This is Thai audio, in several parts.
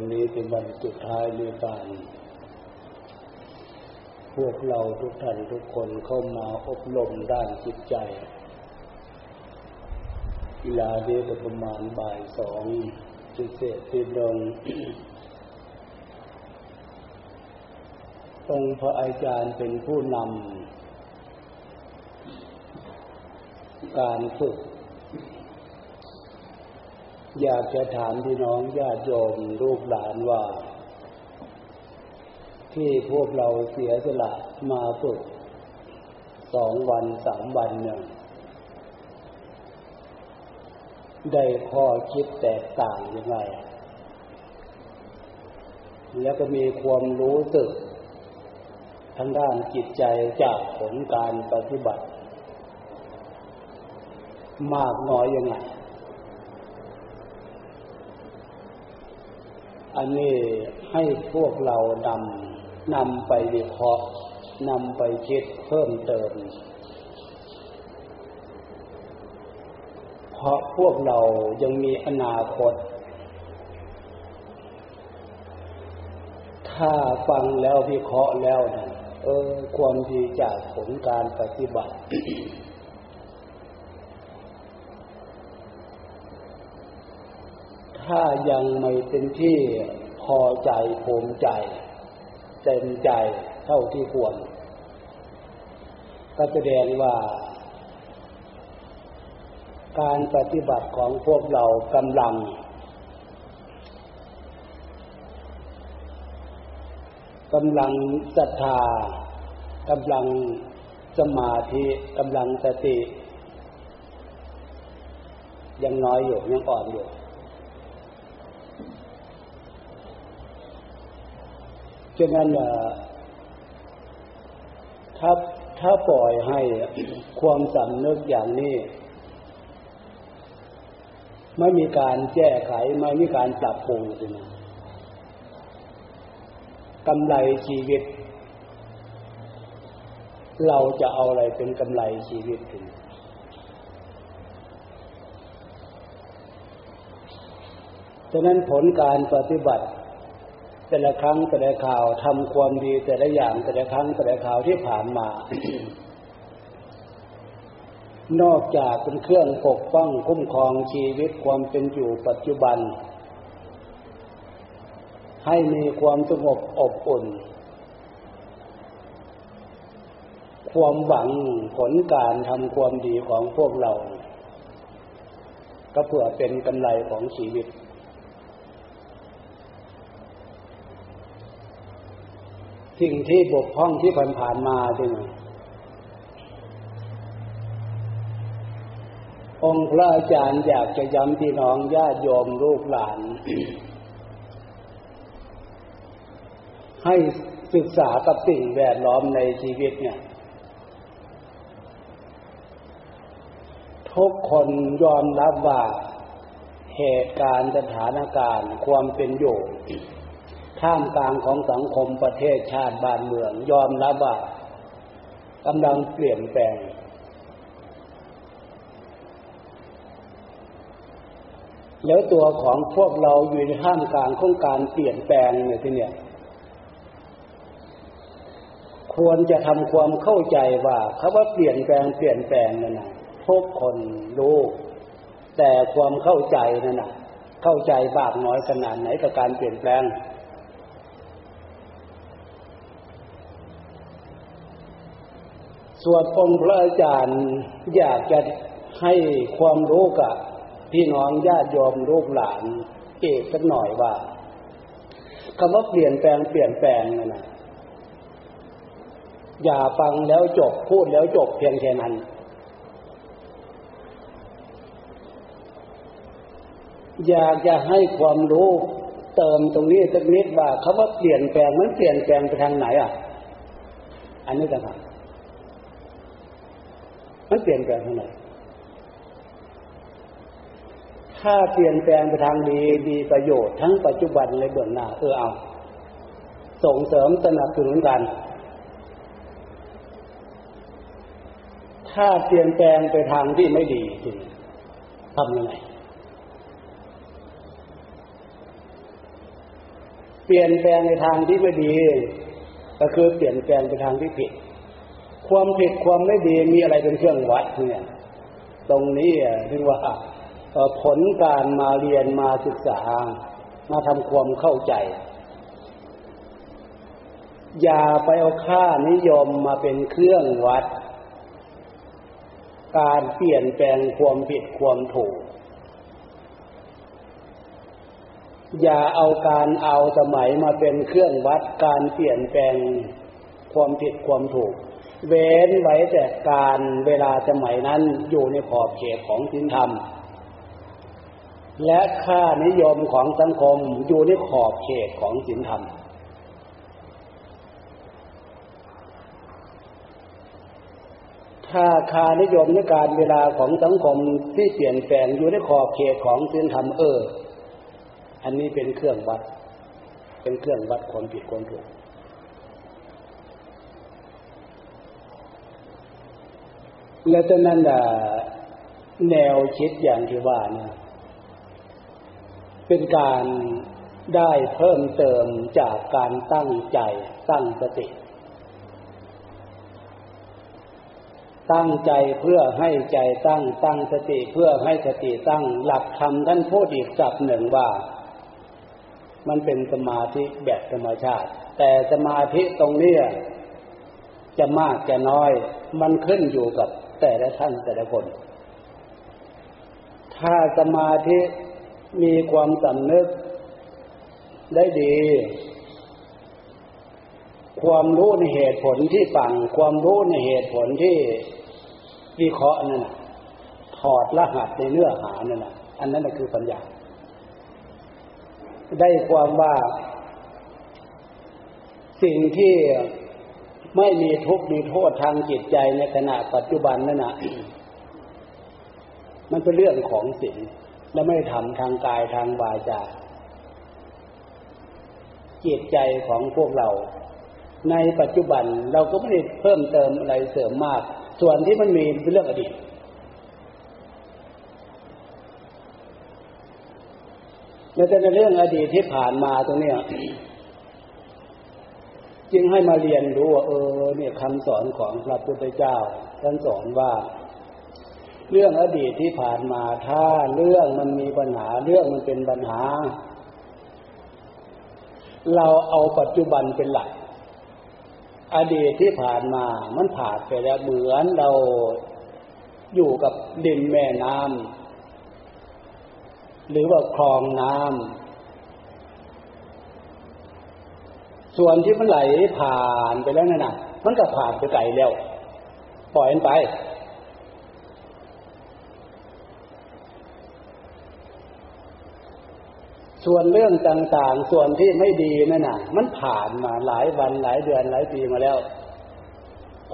วันนี้เป็นวันสุดท้ายในการพวกเราทุกท่านทุกคนเข้ามาอบรมด้านจิตใจเวลาเดียวประมาณบ่ายสองจิตเสร็จติดงองค์พระอาจารย์เป็นผู้นำการฝึก อยากจะถามพี่น้องญาติโยมลูกหลานว่า ที่พวกเราเสียสละมาฝึกสองวันสามวันเนี่ยได้ข้อคิดแตกต่างยังไง แล้วก็มีความรู้สึกทางด้านจิตใจจากผลการปฏิบัติ มากน้อยยังไง อันนี้ให้พวกเรานำนำไปวิเคราะห์นำไปคิดเพิ่มเติม เพราะพวกเรายังมีอนาคต ถ้าฟังแล้ววิเคราะห์แล้วนะเออ ความดีจากผลการปฏิบัติ ถ้ายังไม่เป็นที่พอใจภูมิใจ เต็มใจเท่าที่ควร ก็แสดงว่า การปฏิบัติของพวกเรากำลัง กำลังศรัทธากำลังสมาธิกำลังสติ ยังน้อยอยู่ยังอ่อนอยู่ ฉะนั้นถ้าถ้าปล่อยให้ความสำนึกอย่างนี้ ไม่มีการแก้ไข ไม่มีการปรับปรุงสินะกำไรชีวิต เราจะเอาอะไรเป็นกำไรชีวิตถึงฉะนั้นผลการปฏิบัติ แต่ละครั้งแต่ละข่าวทำความดีแต่ละอย่างแต่ละครั้งแต่ละข่าวที่ผ่านมา นอกจากเป็นเครื่องปกป้องคุ้มครองชีวิตความเป็นอยู่ปัจจุบัน ให้มีความสงบอบอุ่น ความหวังผลการทำความดีของพวกเรา ก็เพื่อเป็นกำไรของชีวิต สิ่งที่บกพร่องที่ผ่านๆมาจริงองค์พระอาจารย์อยากจะย้ำพี่น้องญาติโยมลูกหลาน ให้ศึกษากับสิ่งแวดล้อมในชีวิตเนี่ย ทุกคนยอมรับว่าเหตุการณ์สถานการณ์ความเป็นอยู่ ท่ามกลางของสังคมประเทศชาติบ้านเมือง ยอมรับว่ากำลังเปลี่ยนแปลง แล้วตัวของพวกเราอยู่ในท่ามกลางของการเปลี่ยนแปลงเนี่ยที่เนี่ยควรจะทำความเข้าใจว่าคาว่าเปลี่ยนแปลงเปลี่ยนแปลงนั่นนะทุกคนรู้ แต่ความเข้าใจนั่นนะเข้าใจบากน้อยขนาดไหนกับการเปลี่ยนแปลง ส่วนองค์พระอาจารย์อยากจะให้ความรู้กับพี่น้องญาติโยมลูกหลานเอกสักหน่อยว่าคำว่าเปลี่ยนแปลงเปลี่ยนแปลงนั่นนะอย่าฟังแล้วจบพูดแล้วจบเพียงแค่นั้น อยากจะให้ความรู้เติมตรงนี้สักนิดว่าคำว่าเปลี่ยนแปลงมันเปลี่ยนแปลงไปทางไหนอะ อันนี้ต่างหาก มันเปลี่ยนแปลงทางไหนถ้าเปลี่ยนแปลงไปทางดีดีประโยชน์ทั้งปัจจุบันและเบื้องหน้าเออเอา ส่งเสริมสนับสนุนกัน ถ้าเปลี่ยนแปลงไปทางที่ไม่ดีจริงทำยังไงเปลี่ยนแปลงในทางที่ไม่ดี ก็คือเปลี่ยนแปลงไปทางที่ผิด ความผิดความไม่ดีมีอะไรเป็นเครื่องวัดเนี่ย ตรงนี้เรียกว่าผลการมาเรียนมาศึกษา มาทำความเข้าใจ อย่าไปเอาค่านิยมมาเป็นเครื่องวัด การเปลี่ยนแปลงความผิดความถูก อย่าเอาการเอาสมัยมาเป็นเครื่องวัด การเปลี่ยนแปลงความผิดความถูก เว้นไว้แต่การเวลาสมัยนั้นอยู่ในขอบเขตของศีลธรรม และค่านิยมของสังคมอยู่ในขอบเขตของศีลธรรม ถ้าค่านิยมในการเวลาของสังคมที่เปลี่ยนแปลงอยู่ในขอบเขตของศีลธรรมเออ อันนี้เป็นเครื่องวัด เป็นเครื่องวัดความผิดความถูก และจากนั้นแนวคิดอย่างที่ว่านะเป็นการได้เพิ่มเติมจากการตั้งใจตั้งสติ ตั้งใจเพื่อให้ใจตั้งตั้งสติเพื่อให้สติตั้งหลักธรรมท่านพูดอีกสับหนึ่งว่า มันเป็นสมาธิแบบธรรมชาติ แต่สมาธิตรงนี้จะมากจะน้อย มันขึ้นอยู่กับ แต่ละท่านแต่ละคน ถ้าสมาธิมีความสำนึกได้ดี ความรู้ในเหตุผลที่ฟัง ความรู้ในเหตุผลที่วิเคราะห์นั่นถอดรหัสในเนื้อหานั่นอันนั้นคือปัญญา ได้ความว่าสิ่งที่ ไม่มีทุกข์มีโทษทางจิตใจในขณะปัจจุบันนั่นนะมันเป็นเรื่องของสิ่งและไม่ทำทางกายทางวาจาจิตใจของพวกเรา ในปัจจุบันเราก็ไม่ได้เพิ่มเติมอะไรเสริมมาก ส่วนที่มันมีเป็นเรื่องอดีตแล้วแต่ในเรื่องอดีตที่ผ่านมาตรงเนี้ย จึงให้มาเรียนรู้ว่าเออเนี่ยคำสอนของพระพุทธเจ้า ท่านสอนว่า เรื่องอดีตที่ผ่านมาถ้าเรื่องมันมีปัญหาเรื่องมันเป็นปัญหา เราเอาปัจจุบันเป็นหลัก อดีตที่ผ่านมามันผ่านไปแล้วเหมือนเราอยู่กับดินแม่น้ำหรือว่าคลองน้ำ ส่วนที่มันไหลผ่านไปแล้วนั่นน่ะ มันก็ผ่านไปไกลแล้ว ปล่อยมันไป ส่วนเรื่องต่างๆ ส่วนที่ไม่ดีนั่นน่ะ มันผ่านมาหลายวันหลายเดือนหลายปีมาแล้ว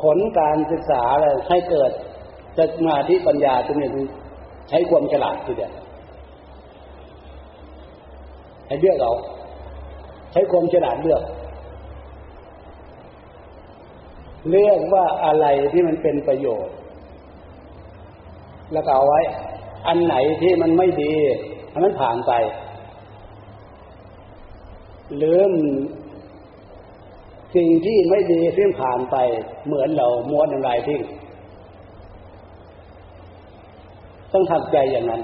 ผลการศึกษาอะไรให้เกิดจะมาที่ปัญญาตรงนี้ใช้ความฉลาดทีเดียวให้เลือกเอาใช้ความฉลาดเลือก เลือกว่าอะไรที่มันเป็นประโยชน์ แล้วก็เอาไว้ อันไหนที่มันไม่ดีให้มันผ่านไปลืมสิ่งที่ไม่ดีที่ผ่านไป เหมือนเราม้วนอะไรทิ้งต้องทำใจอย่างนั้น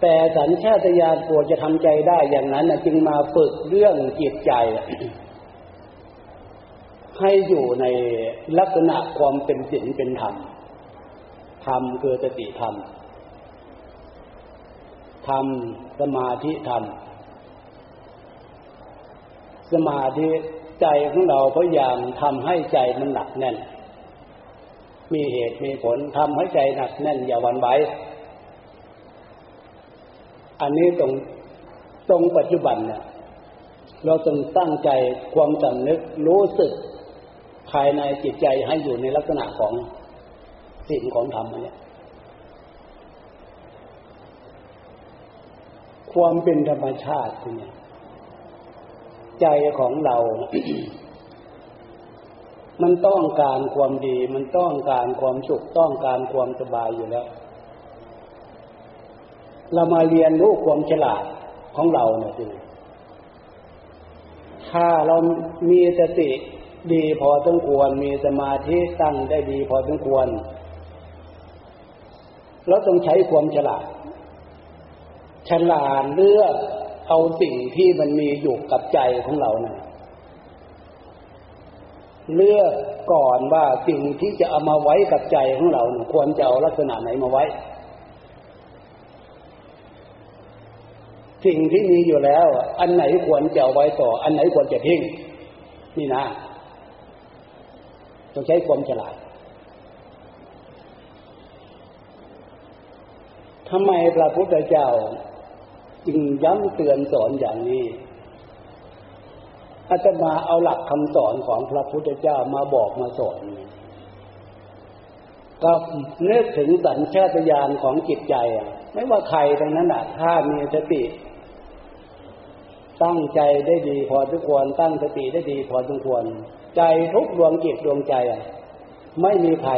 แต่สัญชาตญาณปวดจะทำใจได้อย่างนั้นจึงมาฝึกเรื่องจิตใจ ให้อยู่ในลักษณะความเป็นศีลเป็นธรรม ธรรมคือสติธรรม ธรรมสมาธิธรรม สมาธิใจของเราพยายามทำให้ใจมันหนักแน่น มีเหตุมีผลทำให้ใจหนักแน่นอย่าวันไหว อันนี้ตรงตรงปัจจุบันเนี่ยเราต้องตั้งใจความสำนึกรู้สึก ภายในจิตใจให้อยู่ในลักษณะของสิ่งของธรรมเนี่ยความเป็นธรรมชาติเนี่ยใจของเรา มันต้องการความดี มันต้องการความสุขต้องการความสบายอยู่แล้ว เรามาเรียนรู้ความฉลาดของเราเนี่ยจริงถ้าเรามีสติ ดีพอสมควร มีสมาธิตั้งได้ดีพอสมควรเราต้องใช้ความฉลาด ฉลาดเลือกเอาสิ่งที่มันมีอยู่กับใจของเรานะ่ะเลือกก่อนว่าสิ่งที่จะเอามาไว้กับใจของเราควรจะเอาลักษณะไหนมาไว้ สิ่งที่มีอยู่แล้ว อันไหนควรจะเอาไว้ต่อ อันไหนควรจะทิ้งนี่นะ ต้องใช้ความฉลาดทำไมพระพุทธเจ้า จึงย้ำเตือนสอนอย่างนี้อาตมาเอาหลักคำสอนของพระพุทธเจ้ามาบอกมาสอนก็นึกถึงสัญชาตญาณของจิตใจ ไม่ว่าใครทั้งนั้นอะถ้ามีสติ ตั้งใจได้ดีพอทุกควรตั้งสติได้ดีพอทุกควร ใจทุกดวงจิตดวงใจอะ ไม่มีใคร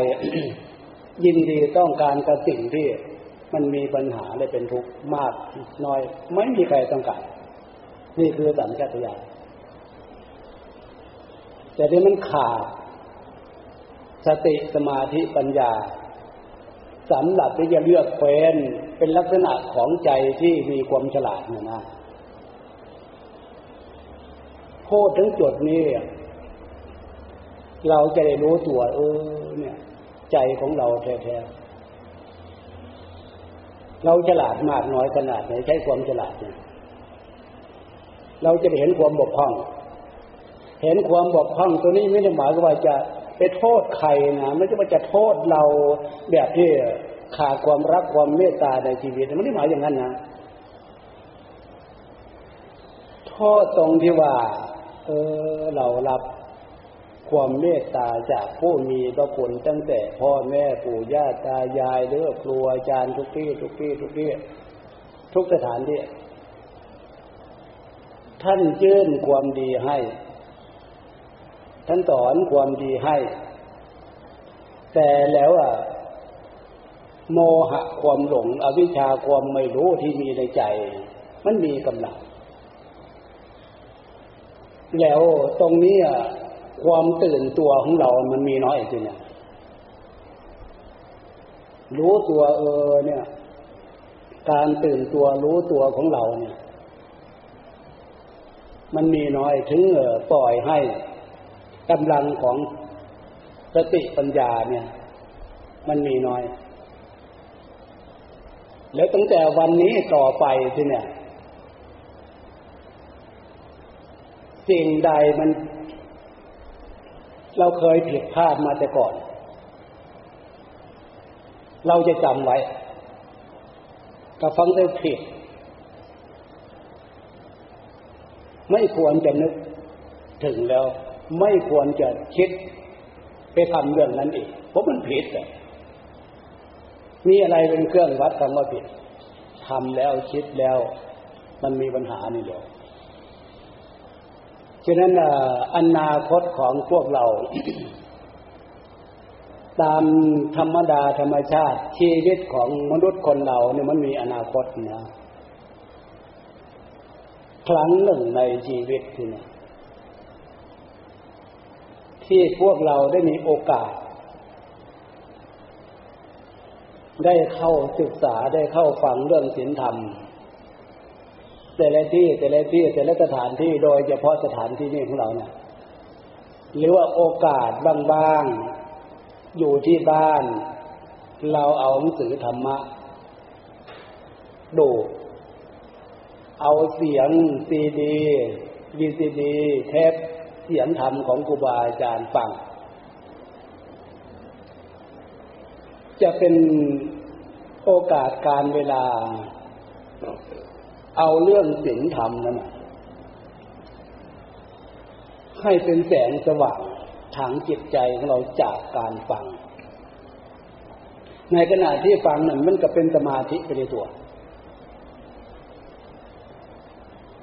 ยินดีต้องการกับสิ่งที่มันมีปัญหาและเป็นทุกข์มากน้อย ไม่มีใครต้องการ นี่คือสัญชาตญาณแต่ที่มันขาดสติสมาธิปัญญาสำหรับที่จะเลือกเฟ้นเป็นลักษณะของใจที่มีความฉลาดนะนะ พูดถึงจุดนี้ เราจะได้รู้ตัวเออเนี่ย ใจของเราแท้ๆเราฉลาดมากน้อยขนาดไหนใช้ความฉลาดเนี่ยเราจะได้เห็นความบกพร่อง เห็นความบกพร่องตัวนี้ไม่ได้หมายว่าจะไปโทษใครนะไม่ใช่ว่าจะโทษเราแบบที่ขาดความรักความเมตตาในชีวิตไม่ได้หมายอย่างนั้นนะโทษตรงที่ว่า เออเรารับความเมตตาจากผู้มีพระคุณตั้งแต่พ่อแม่ปู่ย่าตายายหรือครูอาจารย์ทุกที่ทุกที่ทุกที่ทุกสถานที่ท่านยื่นความดีให้ ท่านสอนความดีให้ แต่แล้วอะโมหะความหลง อวิชชาความไม่รู้ที่มีในใจ มันมีกำลัง แล้วตรงนี้อะความตื่นตัวของเรามันมีน้อยจริงเนี่ยรู้ตัวเออเนี่ย การตื่นตัวรู้ตัวของเราเนี่ย มันมีน้อยถึงปล่อยให้กำลังของสติปัญญาเนี่ย มันมีน้อย แล้วตั้งแต่วันนี้ต่อไปที่เนี่ย สิ่งใดมัน เราเคยผิดพลาดมาแต่ก่อน เราจะจำไว้กับฟังได้ผิด ไม่ควรจะนึกถึงแล้ว ไม่ควรจะคิดไปทำเรื่องนั้นอีกเพราะมันผิดอะมีอะไรเป็นเครื่องวัดคำว่าผิดทำแล้วคิดแล้ว มันมีปัญหานี่เดียว ฉะนั้นอนาคตของพวกเรา ตามธรรมดาธรรมชาติ ชีวิตของมนุษย์คนเราเนี่ยมันมีอนาคตนะครั้งหนึ่งในชีวิตที่นี่ยที่พวกเราได้มีโอกาส ได้เข้าศึกษาได้เข้าฟังเรื่องศีลธรรม แต่ละที่แต่ละที่แต่ละสถานที่โดยเฉพาะสถานที่นี้ของเราเนี่ยหรือว่าโอกาสว่างๆอยู่ที่บ้าน เราเอาหนังสือธรรมะดูเอาเสียงซีดีวีซีดีเทปเสียงธรรมของครูบาอาจารย์ฟัง จะเป็นโอกาสการเวลา เอาเรื่องศีลธรรมนั้นให้เป็นแสงสว่างทางจิตใจของเราจากการฟัง ในขณะที่ฟังนั้นมันก็เป็นสมาธิไปในตัว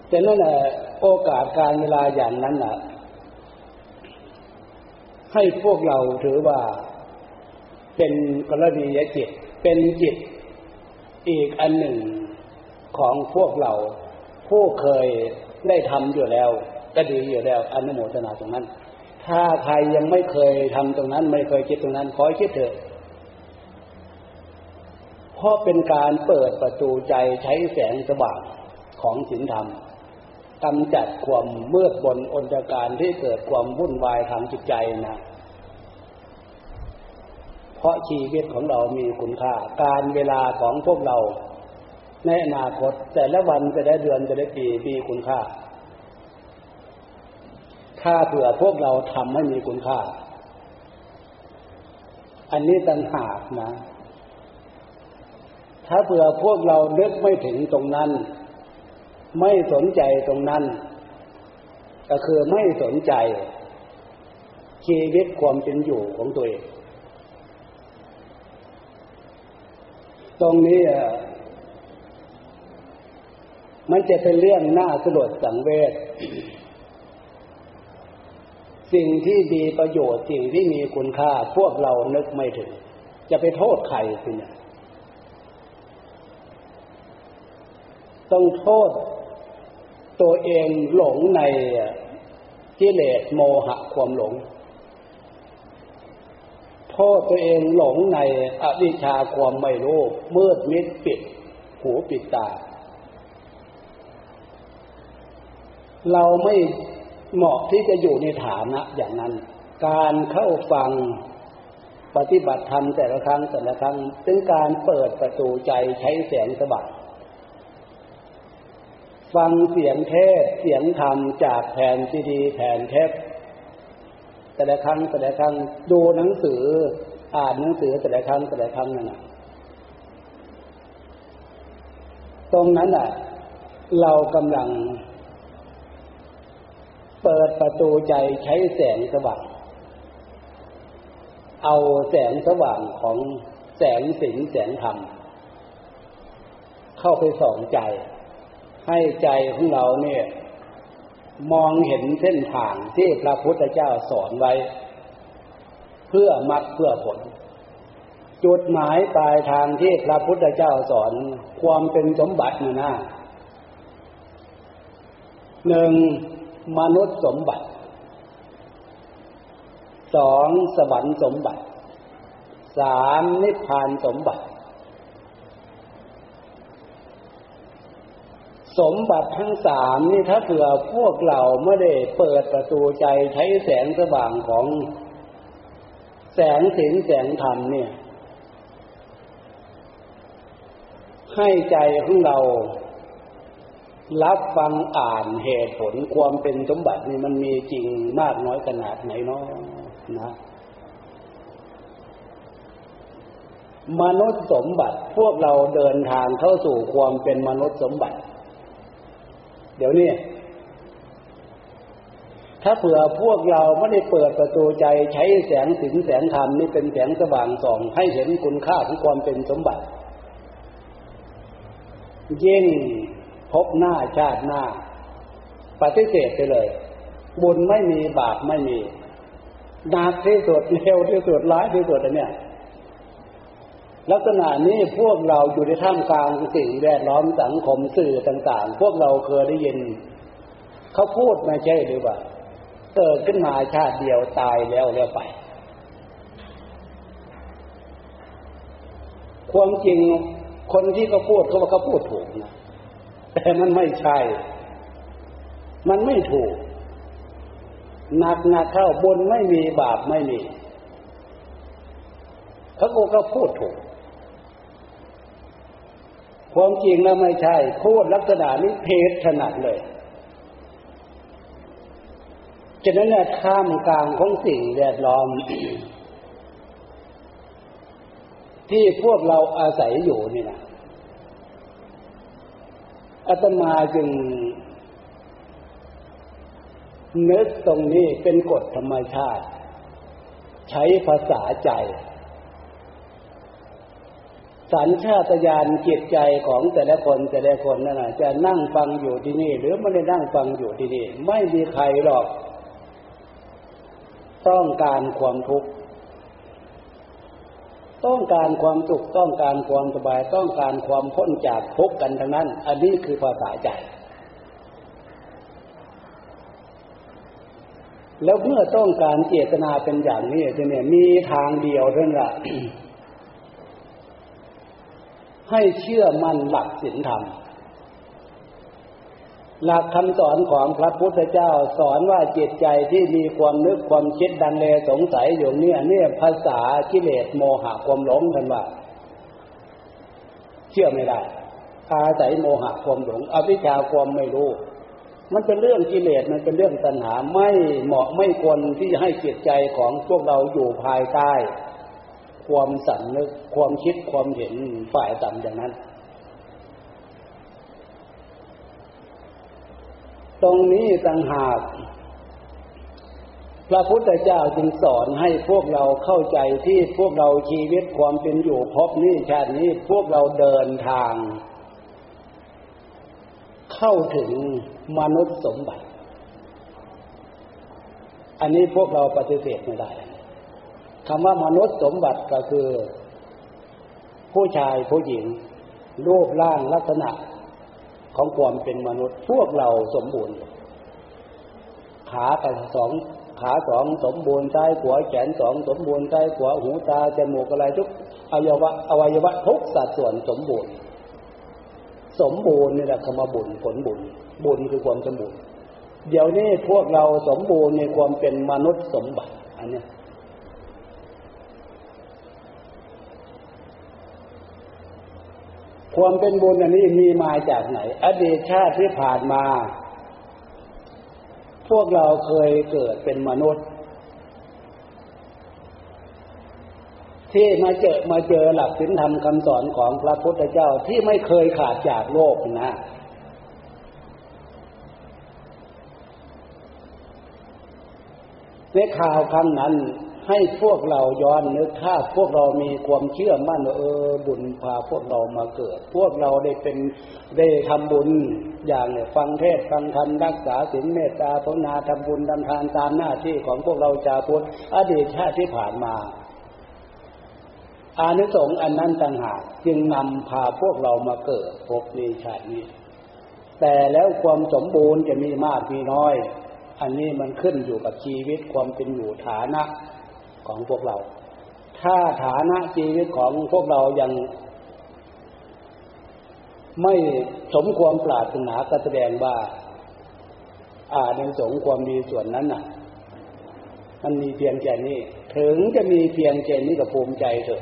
แต่นั่นแหละโอกาสการเวลาอย่างนั้นน่ะ ให้พวกเราถือว่าเป็นกรณียจิต เป็นจิตอีกอันหนึ่ง ของพวกเรา ผู้เคยได้ทำอยู่แล้ว ก็ดีอยู่แล้วอนุโมทนาตรงนั้น ถ้าใครยังไม่เคยทำตรงนั้น ไม่เคยคิดตรงนั้น ขอคิดเถอะเพราะเป็นการเปิดประตูใจใช้แสงสว่างของศีลธรรมกำจัดความมืดบนอนตการที่เกิดความวุ่นวายทางจิตใจนะเพราะชีวิตของเรามีคุณค่า การเวลาของพวกเรา ในอนาคต แต่ละวันจะได้เดือนจะได้ปีมีคุณค่า ถ้าเผื่อพวกเราทำให้มีคุณค่า อันนี้ต่างหากนะ ถ้าเผื่อพวกเราเลือกไม่ถึงตรงนั้น ไม่สนใจตรงนั้น ก็คือไม่สนใจชีวิตความเป็นอยู่ของตัวเอง ตรงนี้ มันจะเป็นเรื่องน่าสลดสังเวช สิ่งที่ดีประโยชน์สิ่งที่มีคุณค่า พวกเรานึกไม่ถึง จะไปโทษใครสิเนี่ยต้องโทษตัวเองหลงในกิเลสโมหะความหลง โทษตัวเองหลงในอวิชชาความไม่รู้มืดมิดปิด หูปิดตา เราไม่เหมาะที่จะอยู่ในฐานะอย่างนั้น การเข้าฟังปฏิบัติธรรมแต่ละครั้งแต่ละครั้งเป็นการเปิดประตูใจใช้แสงสว่างฟังเสียงเทศเสียงธรรมจากแผ่นซีดีแผ่นเทปแต่ละครั้งแต่ละครั้งดูหนังสืออ่านหนังสือแต่ละครั้งแต่ละครั้งนั่นนะตรงนั้นอะ เรากำลัง เปิดประตูใจใช้แสงสว่าง เอาแสงสว่างของแสงสิงแสงธรรม เข้าไปส่องใจ ให้ใจของเราเนี่ย มองเห็นเส้นทางที่พระพุทธเจ้าสอนไว้ เพื่อมรรคเพื่อผล จุดหมายปลายทางที่พระพุทธเจ้าสอนความเป็นสมบัตินะนะหนึ่ง มนุษย์สมบัติสองสวรรค์สมบัติสามนิพพานสมบัติ สมบัติทั้งสามนี่ถ้าเผื่อพวกเราไม่ได้เปิดประตูใจใช้แสงสว่างของแสงสิงแสงธรรมเนี่ย ให้ใจของเรา รับฟังอ่านเหตุผลความเป็นสมบัตินี่มันมีจริงมากน้อยขนาดไหนเนาะนะมนุษย์สมบัติพวกเราเดินทางเข้าสู่ความเป็นมนุษย์สมบัติ เดี๋ยวนี้ถ้าเผื่อพวกเราไม่ได้เปิดประตูใจใช้แสงสินแสงธรรมนี่เป็นแสงสว่างส่อง ให้เห็นคุณค่าของความเป็นสมบัติยิ่ง พบหน้าชาติหน้า ปฏิเสธไปเลย บุญไม่มีบาปไม่มีหนักที่สุดเร็วที่สุดร้ายที่สุดอันเนี้ยลักษณะนี้พวกเราอยู่ในท่ามกลางสิ่งแวดล้อมสังคมสื่อต่างๆ พวกเราเคยได้ยิน เขาพูดไม่ใช่หรือว่าเกิดขึ้นมาชาติเดียวตายแล้วแล้วไป ความจริงคนที่เขาพูดเขาว่าเขาพูดถูกนะ แต่มันไม่ใช่ มันไม่ถูก หนักหนักเข้าบนไม่มีบาปไม่มีเขาก็พูดถูก ความจริงแล้วไม่ใช่ พูดลักษณะนี้เทศถนัดเลยฉะนั้นเนี่ยท่ามกลางของสิ่งแวดล้อม ที่พวกเราอาศัยอยู่นี่นะ อาตมาจึงนึกตรงนี้เป็นกฎธรรมชาติ ใช้ภาษาใจ สัญชาตญาณจิตใจของแต่ละคนแต่ละคนนั่นแหะจะนั่งฟังอยู่ที่นี่ หรือไม่ได้นั่งฟังอยู่ที่นี่ ไม่มีใครหรอก ต้องการความทุกข์ ต้องการความสุขต้องการความสบายต้องการความพ้นจากทุกกันทั้งนั้น อันนี้คือภาษาใจ แล้วเมื่อต้องการเจตนาเป็นอย่างนี้จะเนี่ยมีทางเดียวเท่านั้นแหละให้เชื่อมั่นหลักศีลธรรม หลักคำสอนของพระพุทธเจ้าสอนว่าจิตใจที่มีความนึกความคิดดันเลสงสัยอยู่เนี่ยเนี่ยภาษากิเลสโมหะความหลงกันว่า เชื่อไม่ได้อาศัยโมหะความหลงอวิชชาความไม่รู้ มันเป็นเรื่องกิเลสมันเป็นเรื่องตัณหาไม่เหมาะไม่ควรที่จะให้จิตใจของพวกเราอยู่ภายใต้ ความสันนึกความคิดความเห็นฝ่ายต่ำอย่างนั้น ตรงนี้ต่างหาก พระพุทธเจ้าจึงสอนให้พวกเราเข้าใจที่พวกเราชีวิตความเป็นอยู่พบนี้ชาตินี้พวกเราเดินทาง เข้าถึงมนุษย์สมบัติ อันนี้พวกเราปฏิเสธไม่ได้คำว่ามนุษย์สมบัติก็คือ ผู้ชายผู้หญิง รูปร่างลักษณะ ของความเป็นมนุษย์ พวกเราสมบูรณ์ ขาแต่สองขาสองสมบูรณ์ซ้ายขวแขนสองสมบูรณ์ซ้ายขวหูตาจมูกอะไรทุกอวัยวะอวัยวะทุกสัดส่วนสมบูรณ์ สมบูรณ์นี่แหละคำว่าบุญผลบุญ บุญคือความสมบูรณ์ เดี๋ยวนี้พวกเราสมบูรณ์ในความเป็นมนุษย์สมบัติ อันนี้ ความเป็นบุญอันนี้มีมาจากไหน อดีตชาติที่ผ่านมา พวกเราเคยเกิดเป็นมนุษย์ ที่มาเจอมาเจอหลักศีลธรรมคำสอนของพระพุทธเจ้าที่ไม่เคยขาดจากโลกนะในข่าวคำนั้น ให้พวกเราย้อนนึกถ้าพวกเรามีความเชื่อมั่นเออบุญพาพวกเรามาเกิด พวกเราได้เป็นได้ทำบุญอย่างเนี่ยฟังเทศฟังธรรมรักษาศีลเมตตาภาวนาทำบุญทำทานตามหน้าที่ของพวกเราชาวพุทธอดีตชาติที่ผ่านมา อานิสงส์อันนั้นต่างหากจึงนำพาพวกเรามาเกิดพบในชาตินี้ แต่แล้วความสมบูรณ์จะมีมากมีน้อย อันนี้มันขึ้นอยู่กับชีวิตความเป็นอยู่ฐานะ ของพวกเรา ถ้าฐานะชีวิตของพวกเรายัง ไม่สมความปรารถนาก็แสดงว่าอาในสงความดีส่วนนั้นน่ะ มันมีเพียงแค่นี้ ถึงจะมีเพียงแค่นี้ก็ภูมิใจเถอะ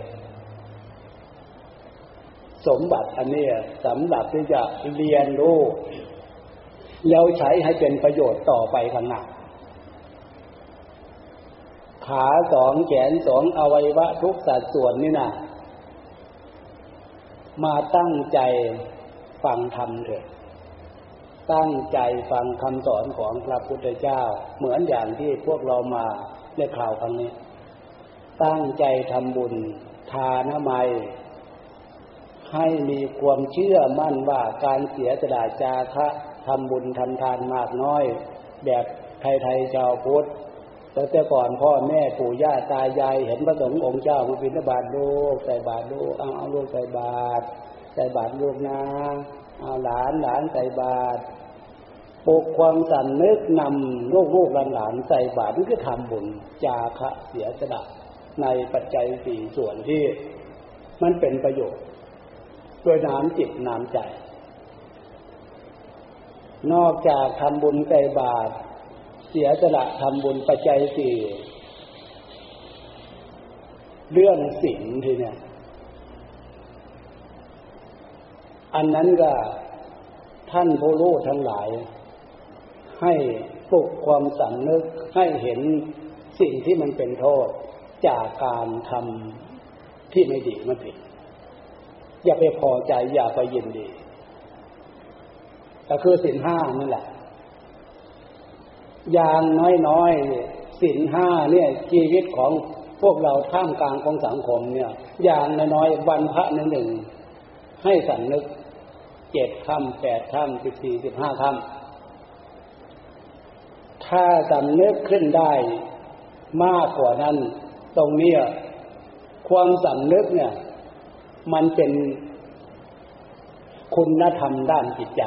สมบัติอันนี้สำหรับที่จะเรียนรู้แล้วใช้ให้เป็นประโยชน์ต่อไปข้างหน้า ขาสองแขนสองอวัยวะทุกสัดส่วนนี่นะมาตั้งใจฟังธรรมเถิดตั้งใจฟังคำสอนของพระพุทธเจ้า เหมือนอย่างที่พวกเรามาในข่าวครั้งนี้ ตั้งใจทำบุญทานไมให้มีความเชื่อมั่นว่าการเสียสละจาคะทำบุญทำทานมากน้อย แบบไทยๆชาวพุทธ แต่แต่ก่อนพ่อแม่ปู่ย่าตายายเห็นพระสงฆ์องค์เจ้ามาบิณฑบาตลูกใส่บาตรลูกเอาเอาลูกใส่บาตรใส่บาตรลูกนะเอาหลานหลานใส่บาตรปลุกความสันนึกนำลูกลูกหลานหลานใส่บาตรนี่คือทำบุญจาคะเสียสละในปัจจัยสี่ส่วนที่มันเป็นประโยชน์ด้วยน้ำจิตน้ำใจ นอกจากทำบุญใส่บาตร เสียสละทำบุญปัจจัยสี่เรื่องสิ่งทีเนี่ย อันนั้นก็ท่านผู้รู้ทั้งหลาย ให้ปลุกความสำนึกให้เห็นสิ่งที่มันเป็นโทษจากการทำที่ไม่ดีมันผิด อย่าไปพอใจอย่าไปยินดี ก็คือสินห้านั่นแหละ อย่างน้อยๆสินห้าเนี่ยชีวิตของพวกเราท่ามกลางของสังคมเนี่ย อย่างน้อยๆวันพระหนึ่งหนึ่งให้สันนึกเจ็ดค่ำแปดค่ำสิบสี่สิบห้าค่ำถ้าสำนึกขึ้นได้มากกว่านั้น ตรงนี้ความสำนึกเนี่ย มันเป็นคุณธรรมด้านจิตใจ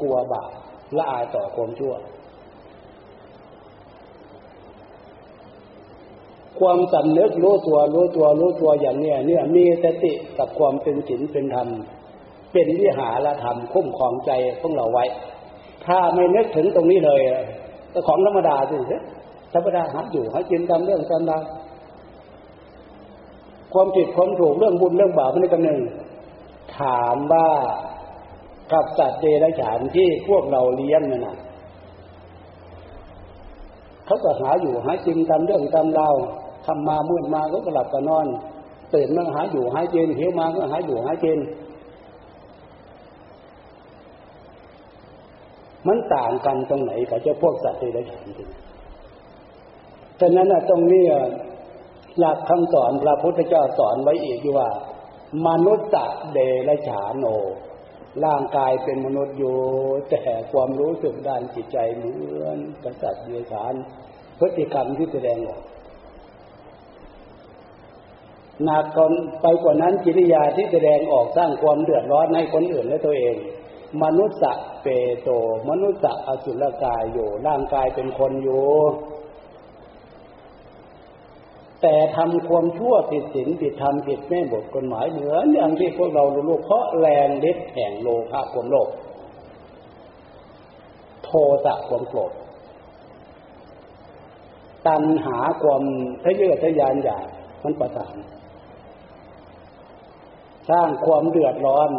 กลัวบาปละอายต่อความชั่ว ความสำนึกรู้ตัวรู้ตัวรู้ตัวอย่างเนี้ยเนี่ยมีสติกับความเป็นศีลเป็นธรรม เป็นวิหารธรรมคุ้มครองใจพวกเราไว้ ถ้าไม่นึกถึงตรงนี้เลยก็ของธรรมดาสิธรรมดาหาอยู่หากินตามเรื่องตามราวความผิดความถูกเรื่องบุญเรื่องบาปนี่กันหนึ่งถามว่ากับสัตว์เดรัจฉานที่พวกเราเลี้ยงนั่นนะเขาก็หาอยู่หากินตามเรื่องตามราว ทำมามืดมาก็หลับก็นอนตื่นมาหาอยู่หากินหิวมาก็หาอยู่หากินมันต่างกันตรงไหนกับเจ้าพวกสัตว์เดรัจฉานจริงฉะนั้นตรงนี้หลักคำสอนพระพุทธเจ้าสอนไว้อีกว่า มนุษย์เดรัจฉานโนร่างกายเป็นมนุษย์อยู่ แต่ความรู้สึกด้านจิตใจเหมือนกษัตริย์เดรัจฉาน พฤติกรรมที่แสดงออก หนักก่อนไปกว่านั้นกิริยาที่แสดงออกสร้างความเดือดร้อนให้คนอื่นและตัวเอง มนุษย์เปโต มนุษย์อสุรกายอยู่ ร่างกายเป็นคนอยู่ แต่ทำความชั่วผิดศีลผิดธรรมผิดแม่บทกฎหมายเหมือนอย่างที่พวกเรารู้เพราะแรงเล็ดแห่งโลภะความโลภโทสะความโกรธตัณหาความทะเยอทะยานอยากมันประสาน สร้างความเดือดร้อน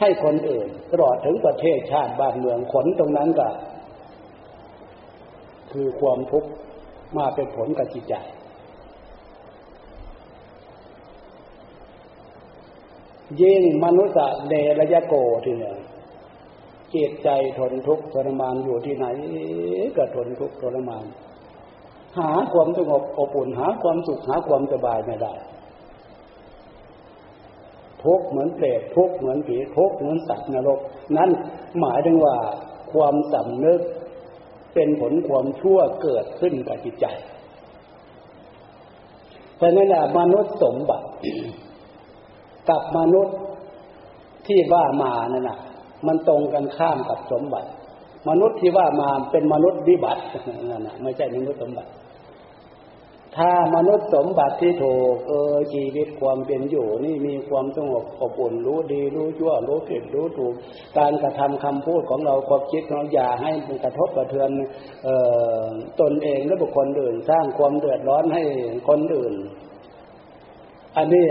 ให้คนอื่นตลอดถึงประเทศชาติบ้านเมืองขนตรงนั้นก็คือความทุกข์มาเป็นผลกับจิตใจยิ่งมนุษย์เดรยโกทีเนี่ยจิตใจทนทุกข์ทรมานอยู่ที่ไหน ก็ทนทุกข์ทรมาน หาความสงบอบอุ่นหาความสุขหาความสบายไม่ได้ ทุกข์เหมือนเปรตทุกข์เหมือนผีทุกข์เหมือนสัตว์นรก นั่นหมายถึงว่าความสำนึกเป็นผลความชั่วเกิดขึ้นกับจิตใจเพราะนั้นมนุษย์สมบัติ กับมนุษย์ที่ว่ามานั่นนะมันตรงกันข้ามกับสมบัติ มนุษย์ที่ว่ามาเป็นมนุษย์วิบัตินั่นนะไม่ใช่มนุษย์สมบัติ ถ้ามนุษย์สมบัติที่ถูกเออชีวิตความเป็นอยู่นี่มีความสงบอบอุ่นรู้ดีรู้ชั่วรู้ผิดรู้ถูก การกระทำคำพูดของเราความคิดของเราอย่าให้มันกระทบกระเทือนเอ่อตนเองและบุคคลอื่น สร้างความเดือดร้อนให้คนอื่น อันนี้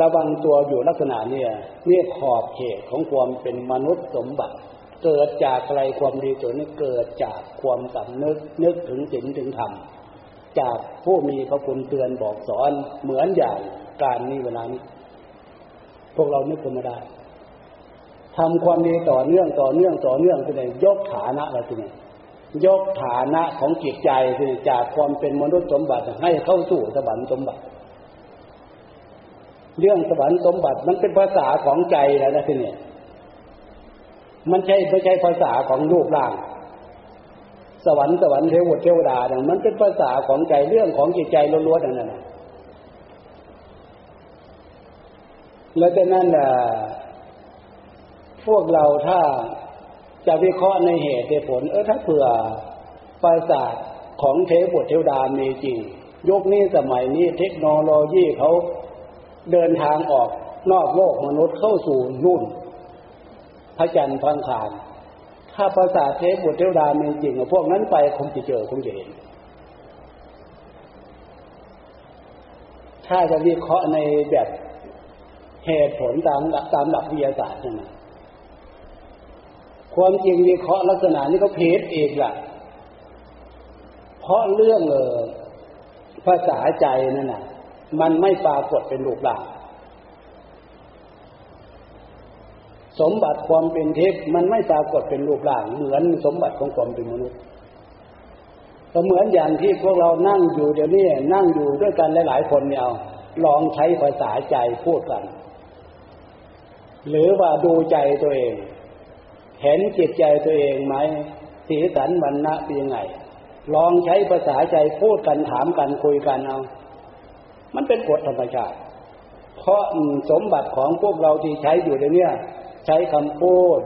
ระวังตัวอยู่ลักษณะเนี่ยนี่ขอบเขตของความเป็นมนุษย์สมบัติ เกิดจากอะไรความดีตัวนี้เกิดจากความสำนึกนึกถึงศีลถึงธรรม จากผู้มีพระคุณเตือนบอกสอนเหมือนอย่างการนี้เวลานี้ พวกเรานึกขึ้นมาได้ทำความดีต่อเนื่องต่อเนื่องต่อเนื่องไปเลยยกฐานะอะไรทีนี้ยกฐานะของจิตใจคือจากความเป็นมนุษย์สมบัติให้เข้าสู่สวรรค์สมบัติ เรื่องสวรรค์สมบัติมันเป็นภาษาของใจแล้วนะทีนี้มันใช่ไม่ใช่ภาษาของรูปร่าง สวรรค์สวรรค์เทวดเทวดาเนี่ยมันเป็นภาษาของใจเรื่องของจิตใจล้วนๆนั่นแหละแล้วจากนั้นล่ะพวกเราถ้าจะวิเคราะห์ในเหตุในผล เออถ้าเผื่อภาษาของเทวดเทวดามีจริงยกนี้สมัยนี้เทคโนโลยีเขาเดินทางออกนอกโลกมนุษย์เข้าสู่นู่น พระจันทร์พังคาร ถ้าภาษาเทพบุตรเทวดามีจริงพวกนั้นไปคงจะเจอคงจะเห็น ถ้าจะวิเคราะห์ในแบบเหตุผลตามหลักตามหลักวิทยาศาสตร์นะความจริงวิเคราะห์ลักษณะนี้ก็ผิดอีกล่ะ เพราะเรื่องเออภาษาใจนั่นน่ะ มันไม่ปรากฏเป็นรูปร่าง สมบัติความเป็นเทพมันไม่ปรากฏเป็นรูปร่างเหมือนสมบัติของความเป็นมนุษย์ก็เหมือนอย่างที่พวกเรานั่งอยู่เดี๋ยวนี้นั่งอยู่ด้วยกันหลาย ๆ คนเนี่ยลองใช้ภาษาใจพูดกัน หรือว่าดูใจตัวเอง เห็นจิตใจตัวเองไหมสีสันวันนะเป็นยังไง ลองใช้ภาษาใจพูดกันถามกันคุยกันเอา มันเป็นกฎธรรมชาติ เพราะสมบัติของพวกเราที่ใช้อยู่เดี๋ยวนี้ ใช้คำพูด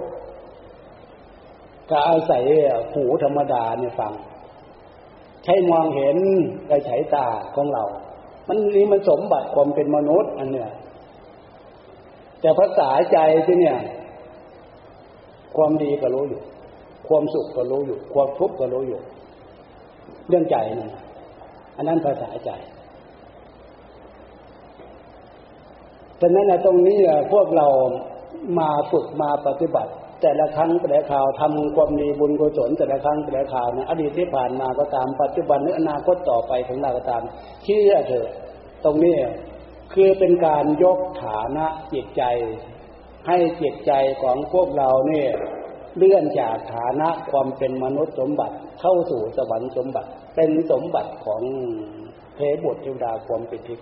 ก็อาศัยหูธรรมดาเนี่ยฟัง ใช้มองเห็นได้ใช้ตาของเรา มันนี่มันสมบัติความเป็นมนุษย์อันเนี้ยแต่ภาษาใจที่เนี่ย ความดีก็รู้อยู่ ความสุขก็รู้อยู่ ความทุกข์ก็รู้อยู่ เรื่องใจนั่นอันนั้นภาษาใจฉะนั้นตรงนี้พวกเรา มาฝึกมาปฏิบัติ แต่ละครั้งแต่ละคราวทำความดีบุญกุศลแต่ละครั้งแต่ละคราวนะอดีตที่ผ่านมาก็ตามปัจจุบันหรืออนาคตต่อไปของเราก็ตามเชื่อเถอะตรงนี้คือเป็นการยกฐานะจิตใจ ให้จิตใจของพวกเราเนี่ยเลื่อนจากฐานะความเป็นมนุษย์สมบัติเข้าสู่สวรรค์สมบัติ เป็นสมบัติของเทบุตรเทวดาความเป็นทิ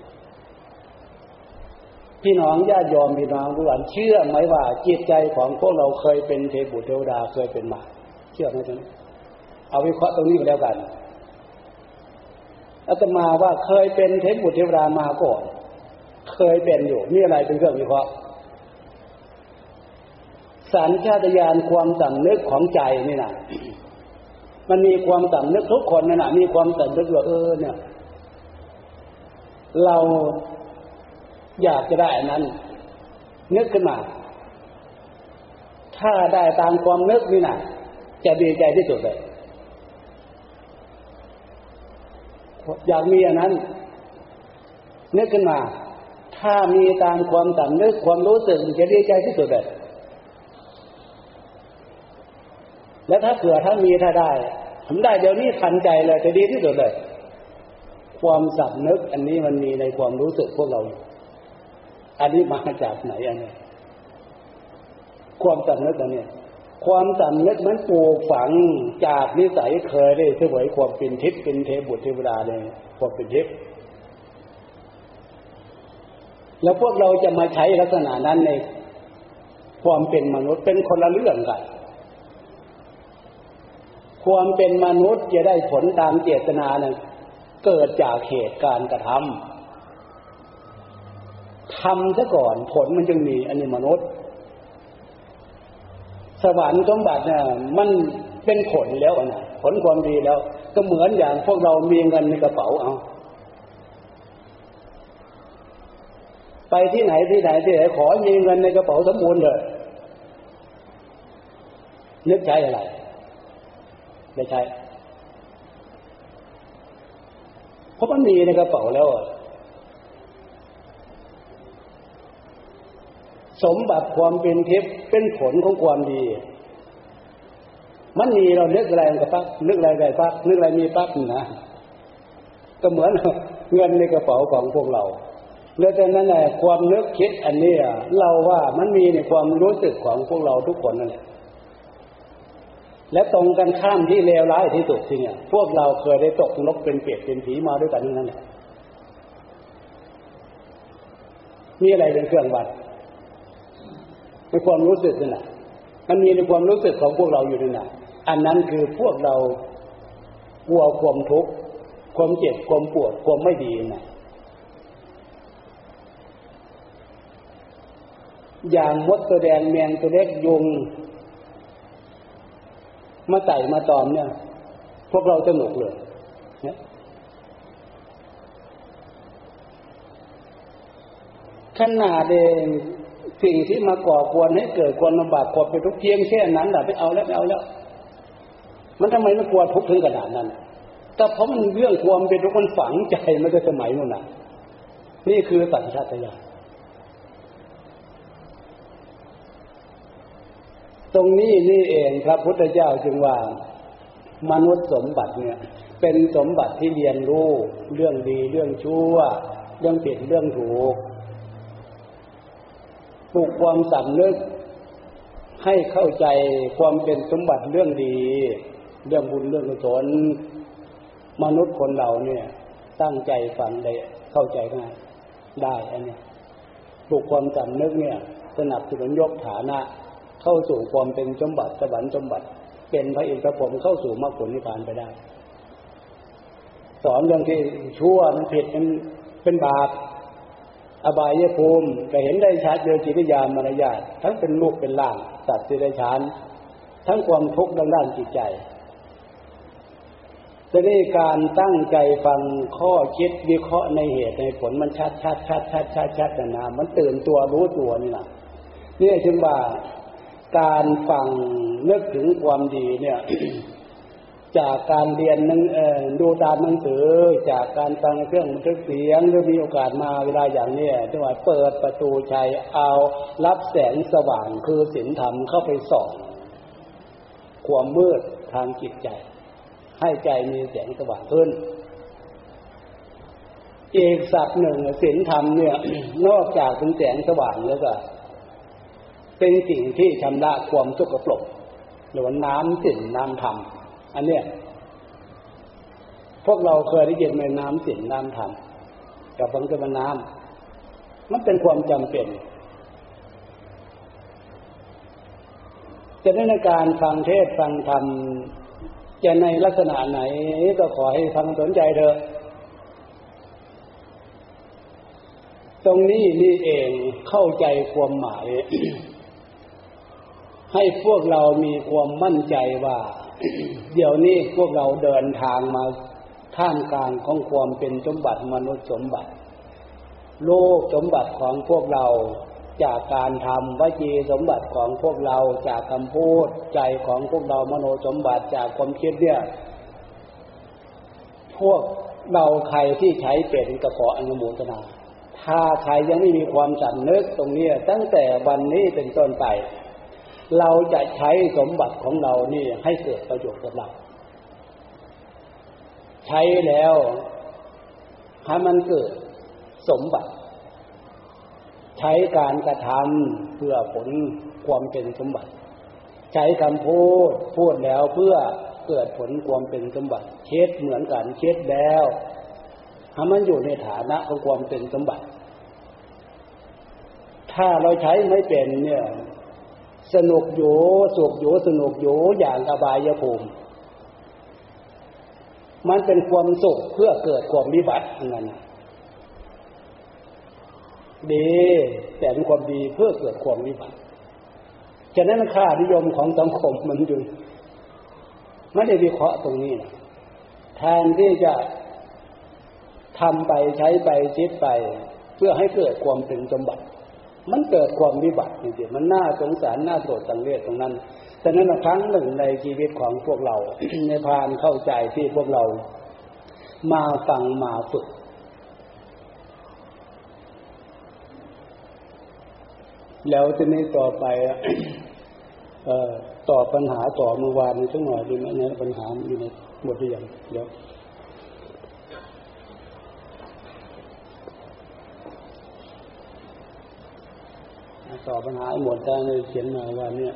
พี่น้องญาติยอมพี่น้องทุกท่านเชื่อไหมว่าจิตใจของพวกเราเคยเป็นเทบุตรเทวดาเคยเป็นมา เชื่อไหมท่านเอาวิเคราะห์ตรงนี้ก็แล้วกันอาตมาว่าเคยเป็นเทพบุตรเทวดามาก่อน เคยเป็นอยู่นี่อะไรเป็นเครื่องวิเคราะห์สัญชาตญาณความสำนึกของใจนี่นะมันมีความสำนึกทุกคนนั่นะมีความสำนึกว่าเออเนี่ย เรา อยากจะได้อันนั้น นึกขึ้นมา ถ้าได้ตามความนึกนี่นะจะดีใจที่สุดเลย อยากมีอันนั้น นึกขึ้นมา ถ้ามีตามความสำนึกความรู้สึกจะดีใจที่สุดเลยแล้วถ้าเผื่อถ้ามีถ้าได้ทำได้เดี๋ยวนี้ทันใจเลยจะดีที่สุดเลย ความสำนึกอันนี้มันมีในความรู้สึกพวกเรา อันนี้มาจากไหนอันนี้ความสำนึกอันนี้ความสำนึกมันปลูกฝังจากนิสัยเคยได้เสวยความเป็นทิพย์เป็นเทบุตรเทวดาเลยความเป็นทิพย์แล้วพวกเราจะมาใช้ลักษณะนั้นในความเป็นมนุษย์เป็นคนละเรื่องกัน ความเป็นมนุษย์จะได้ผลตามเจตนาเนี่ยเกิดจากเหตุการณ์กระทำ ทำซะก่อนผลมันจึงมีอันนี้มนุษย์ สวรรค์สมบัติเนี่ยมันเป็นผลแล้วนะผลความดีแล้ว ก็เหมือนอย่างพวกเรามีเงินในกระเป๋าเอาไปที่ไหนที่ไหนที่ไหนขอมีเงินในกระเป๋าสมบูรณ์เลยนึกใช้อะไรไม่ใช่เพราะมันมีในกระเป๋าแล้ว สมบัติความเป็นทิพย์เป็นผลของความดี มันมีเราเลือกอะไรกับปักนึกอะไรได้ปักนึกอะไรมีปักนะก็เหมือนเงินในกระเป๋าของพวกเราแล้วจากนั้นแหละความนึกคิดอันนี้เราว่ามันมีในความรู้สึกของพวกเราทุกคนนั่นแหละและตรงกันข้ามที่เลวร้ายที่สุดที่เนี่ย พวกเราเคยได้ตกนกเป็นเปรตเป็นผีมาด้วยกันนั่นแหละมีอะไรเป็นเครื่องวัด ในความรู้สึกนั่นแหละมันมีในความรู้สึกของพวกเราอยู่นั่นแหละอันนั้นคือพวกเรากลัวความทุกข์ความเจ็บความปวดความไม่ดีนะอย่างมดตัวแดงแมงตัวเล็กยุงมาไต่มาตอมเนี่ย พวกเราสนุกเลยเนี่ยขนาดเอง สิ่งที่มาก่อควรให้เกิดความลำบากความเป็นทุกข์เพียงแค่นั้นแหละไปเอาแล้วไปเอาแล้ว มันทำไมไม่กลัวทุกข์ถึงขนาดนั้น แต่เพราะมันเรื่องความเป็นทุกข์มันฝังใจมาตั้งสมัยนู้นน่ะ นี่คือสัญชาตญาณตรงนี้นี่เองพระพุทธเจ้าจึงว่ามนุษย์สมบัติเนี่ย เป็นสมบัติที่เรียนรู้ เรื่องดีเรื่องชั่ว เรื่องผิดเรื่องถูก ปลูกความสำนึก ให้เข้าใจความเป็นสมบัติเรื่องดี เรื่องบุญเรื่องกุศลมนุษย์คนเราเนี่ย ตั้งใจฟังได้เข้าใจง่ายได้อันนี้ปลูกความสำนึกเนี่ย สนับสนุนยกฐานะ เข้าสู่ความเป็นสมบัติสวรรค์สมบัติ เป็นพระอินทร์พระพรหมเข้าสู่มรรคผลนิพพานไปได้ สอนเรื่องที่ชั่วมันผิดมันเป็นบาป อบายภูมิก็เห็นได้ชัดโดยจิตญาณมารยาททั้งเป็นลูกเป็นล่างสัตว์ที่ได้ชาน ทั้งความทุกข์ด้านด้านจิตใจจะได้การตั้งใจฟังข้อคิดวิเคราะห์ในเหตุในผลมันชัดชัดชัดชัดชัดชัดนะมันตื่นตัวรู้ตัวนี่นะนี่จึงว่าการฟังนึกถึงความดีเนี่ย จากการเรียนนึงดูตามหนังสือ จากการฟังเครื่องบันทึกเสียงหรือมีโอกาสมาเวลาอย่างนี้จังหวะเปิดประตูใจเอารับแสงสว่างคือศีลธรรมเข้าไปส่องความมืดทางจิตใจ ให้ใจมีแสงสว่างขึ้นอีกสักหนึ่งศีลธรรมเนี่ย นอกจากเป็นแสงสว่างแล้วก็ เป็นสิ่งที่ชำระความสกปรกหรือว่าน้ำสิ่งน้ำธรรม อันเนี้ยพวกเราเคยได้ยินไหมน้ำสิ่งน้ำธรรมกับฟังจะมาน้ำมันเป็นความจำเป็นจะในการฟังเทศฟังธรรมจะในลักษณะไหนก็ขอให้ฟังสนใจเถอะ ตรงนี้นี่เองเข้าใจความหมาย ให้พวกเรามีความมั่นใจว่า เดี๋ยวนี้พวกเราเดินทางมาท่ามกลางของความเป็นสมบัติมนุษย์สมบัติ โลกสมบัติของพวกเราจากการทำวจีสมบัติของพวกเราจากคำพูดใจของพวกเรามโนสมบัติจากความคิดเนี่ย พวกเราใครที่ใช้เป็นกระขออนุโมทนา ถ้าใครยังไม่มีความสันนึกตรงนี้ตั้งแต่วันนี้เป็นต้นไป เราจะใช้สมบัติของเรานี่ให้เกิดประโยชน์กับเรา ใช้แล้วให้มันเกิดสมบัติ ใช้การกระทำเพื่อผลความเป็นสมบัติ ใช้คำพูดพูดแล้วเพื่อเกิดผลความเป็นสมบัติ เช็ดเหมือนกันเช็ดแล้วให้มันอยู่ในฐานะของความเป็นสมบัติ ถ้าเราใช้ไม่เป็นเนี่ย สนุกอยู่สุขอยู่สนุกอยู่อย่างอบายภูมิ มันเป็นความสุขเพื่อเกิดความวิบัตินั่นดีแต่เป็นความดีเพื่อเกิดความวิบัติฉะนั้นค่านิยมของสังคมมันอยู่ไม่ได้วิเคราะห์ตรงนี้นะแทนที่จะทำไปใช้ไปคิดไป เพื่อให้เกิดความเป็นสมบัติ มันเกิดความวิบัติจริงๆมันน่าสงสารน่าโกรธสังเวชตรงนั้นแต่นั้นครั้งหนึ่งในชีวิตของพวกเรา ในพานเข้าใจที่พวกเรา มาฟังมาฝึก แล้วทีนี้ต่อไปตอบปัญหาต่อเมื่อวานนี้สักหน่อยดีไหมเนี่ยปัญหาอยู่ในบทเรียนเดี๋ยว ตอบปัญหาหมดได้เลยเขียนมาว่าเนี่ย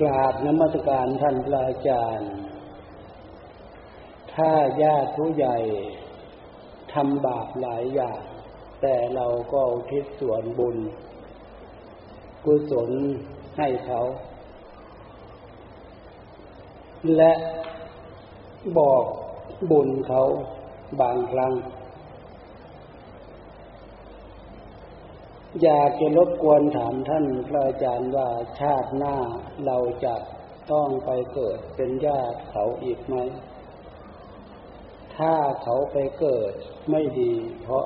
กราบนมัสการท่านพระอาจารย์ ถ้าญาติผู้ใหญ่ทำบาปหลายอย่าง แต่เราก็ทิศส่วนบุญ กุศลให้เขา และบอกบุญเขาบางครั้ง อยากจะรบกวนถามท่านพระอาจารย์ว่าชาติหน้าเราจะต้องไปเกิดเป็นญาติเขาอีกไหม ถ้าเขาไปเกิดไม่ดีเพราะ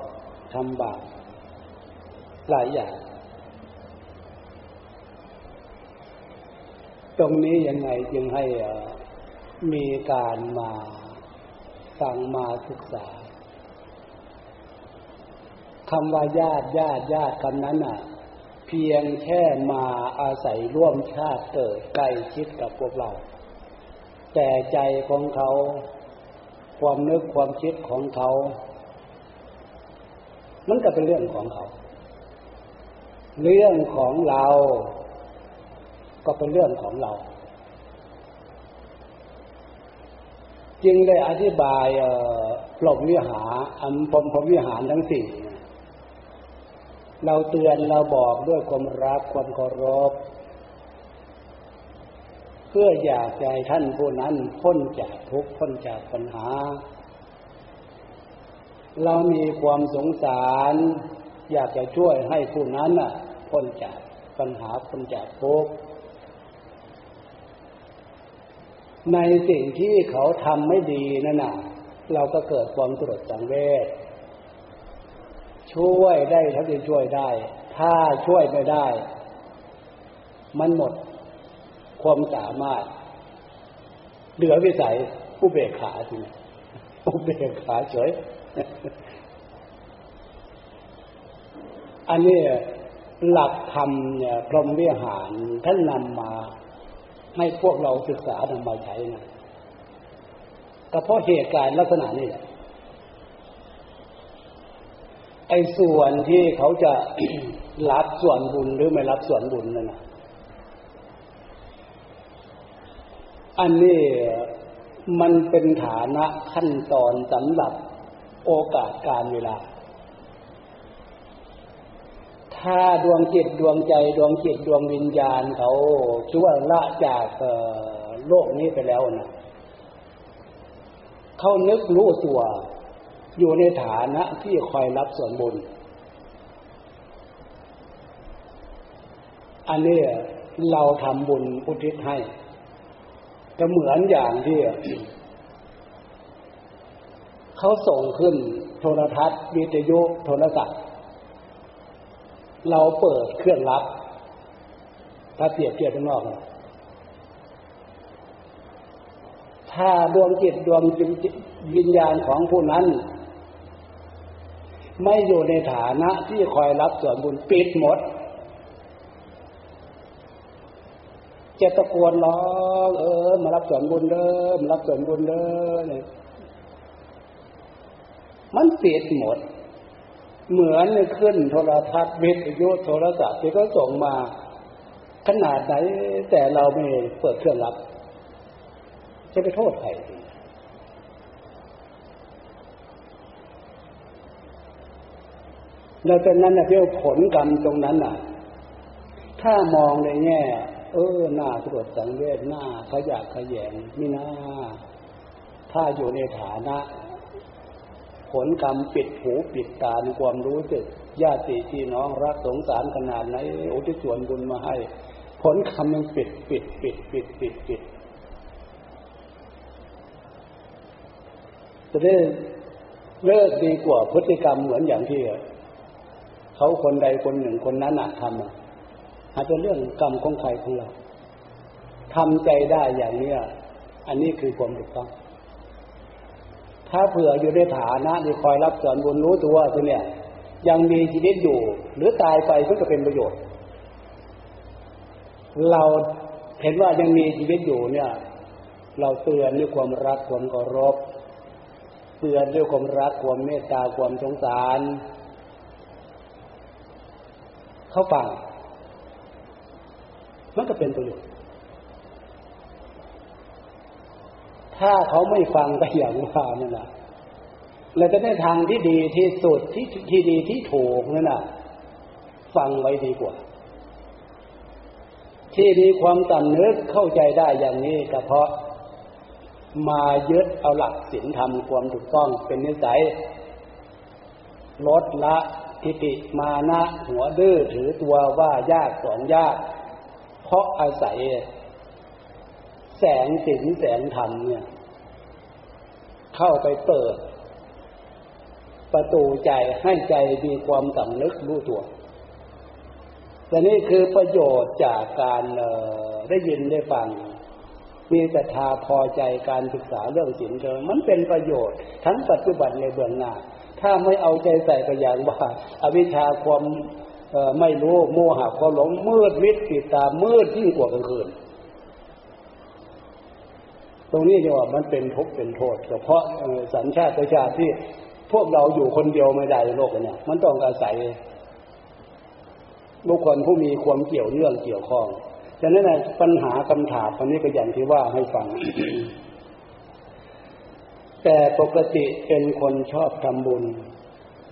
ทำบาปหลายอย่าง ตรงนี้ยังไงจึงให้มีการมาฟังมาศึกษาคำว่าญาติญาติญาติคำนั้นอะ เพียงแค่มาอาศัยร่วมชาติเกิดใกล้ชิดกับพวกเรา แต่ใจของเขา ความนึกความคิดของเขา มันก็เป็นเรื่องของเขา เรื่องของเรา ก็เป็นเรื่องของเรา จึงได้อธิบายพรหมวิหารอันพรมพรมวิหารทั้งสี่เราเตือนเราบอกด้วยความรักความเคารพเพื่ออยากใจท่านผู้นั้นพ้นจากทุกข์พ้นจากปัญหา เรามีความสงสาร อยากจะช่วยให้ผู้นั้นน่ะพ้นจากปัญหาพ้นจากทุกข์ ในสิ่งที่เขาทำไม่ดีนั่นน่ะ เราก็เกิดความตรวจสังเวชช่วยได้ถ้าจะช่วยได้ ถ้าช่วยไม่ได้ มันหมดความสามารถ เหลือวิสัยผู้เบกขาทีนี้ผู้เบกขาเฉย อันนี้หลักธรรมเนี่ยพรหมวิหารท่านนำมา ให้พวกเราศึกษานำมาใช้นะก็เพราะเหตุการณ์ลักษณะนี้แหละไอ้ส่วนที่เขาจะรับส่วนบุญหรือไม่รับส่วนบุญนั่นนะอันนี้มันเป็นฐานะขั้นตอนสำหรับโอกาสการเวลา ถ้าดวงจิตดวงใจดวงจิตดวงวิญญาณเขาช่วละจากโลกนี้ไปแล้วนะเขานึกรู้ตัว อยู่ในฐานะที่คอยรับส่วนบุญ อันนี้เราทำบุญอุทิศให้จะเหมือนอย่างที่เขาส่งขึ้นโทรทัศน์วิทยุโทรศัพท์ เราเปิดเครื่องรับ ถ้าเปรียบเทียบข้างนอก ถ้าดวงจิตดวงวิญญาณของผู้นั้น ไม่อยู่ในฐานะที่คอยรับส่วนบุญปิดหมดจะตะโกนร้องเออมารับส่วนบุญเด้อมารับส่วนบุญเด้อเนี่ยมันเปียดหมด เหมือนขึ้นโทรทัศน์วิทยุโทรศัพท์ที่เขาส่งมา ขนาดไหนแต่เราไม่เปิดเครื่องรับ จะไปโทษใครเราเป็นนั้นนะเพี่อผลกรรมตรงนั้นน่ะ ถ้ามองในแง่ เออหน้าตรวจสังเวชหน้าขยะขยงมีหน้าถ้าอยู่ในฐานะ ผลกรรมปิดหูปิดตาในความรู้สึกญาติพี่น้องรักสงสารขนาดไหนอุทิศส่วนบุญมาให้ ผลคำยังปิดปิดปิดปิดปิดปิดจะได้เลิกดีกว่าพฤติกรรมเหมือนอย่างที่เขาคนใดคนหนึ่งคนนั้นทำอาจจะเรื่องกรรมของใครของเราทำใจได้อย่างเนี้ยอันนี้คือความถูกต้อง ถ้าเผื่ออยู่ในฐานะที่คอยรับส่วนบุญรู้ตัวตัวเนี่ย ยังมีชีวิตอยู่ หรือตายไปก็จะเป็นประโยชน์ เราเห็นว่ายังมีชีวิตอยู่เนี่ย เราเตือนด้วยความรักความเคารพเตือนด้วยความรักความเมตตาความสงสาร เขาฟังมันก็เป็นประโยชน์ ถ้าเขาไม่ฟังก็อย่างว่านั่นแหละเราจะได้ทางที่ดีที่สุดที่ที่ดีที่ถูกนั่นแหะฟังไว้ดีกว่า ที่มีความต่ำนึกเข้าใจได้อย่างนี้ก็เพราะ มายึดเอาหลักศีลธรรมความถูกต้องเป็นนิสัยลดละทิฏฐิมานะหัวดื้อถือตัวว่ายากสอนยาก เพราะอาศัย แสงสินแสงธรรมเนี่ย เข้าไปเปิด ประตูใจให้ใจมีความสำนึกรู้ตัวแต่นี่คือประโยชน์จากการได้ยินได้ฟัง มีศรัทธาพอใจการศึกษาเรื่องศีลเธอมันเป็นประโยชน์ทั้งปัจจุบันในเบื้องหน้า ถ้าไม่เอาใจใส่ก็อย่างว่า อวิชชาความไม่รู้โมหะความหลงมืดมิดปิดตามืดยิ่งกว่ากลางคืน ตรงนี้จะว่ามันเป็นทุกข์เป็นโทษ เฉพาะสัญชาติประชาที่พวกเราอยู่คนเดียวไม่ได้ในโลกเนี่ย มันต้องอาศัยบุคคลผู้มีความเกี่ยวเนื่องเกี่ยวข้องฉะนั้นปัญหาคำถามอันนี้ก็อย่างที่ว่าให้ฟัง แต่ปกติเป็นคนชอบทำบุญ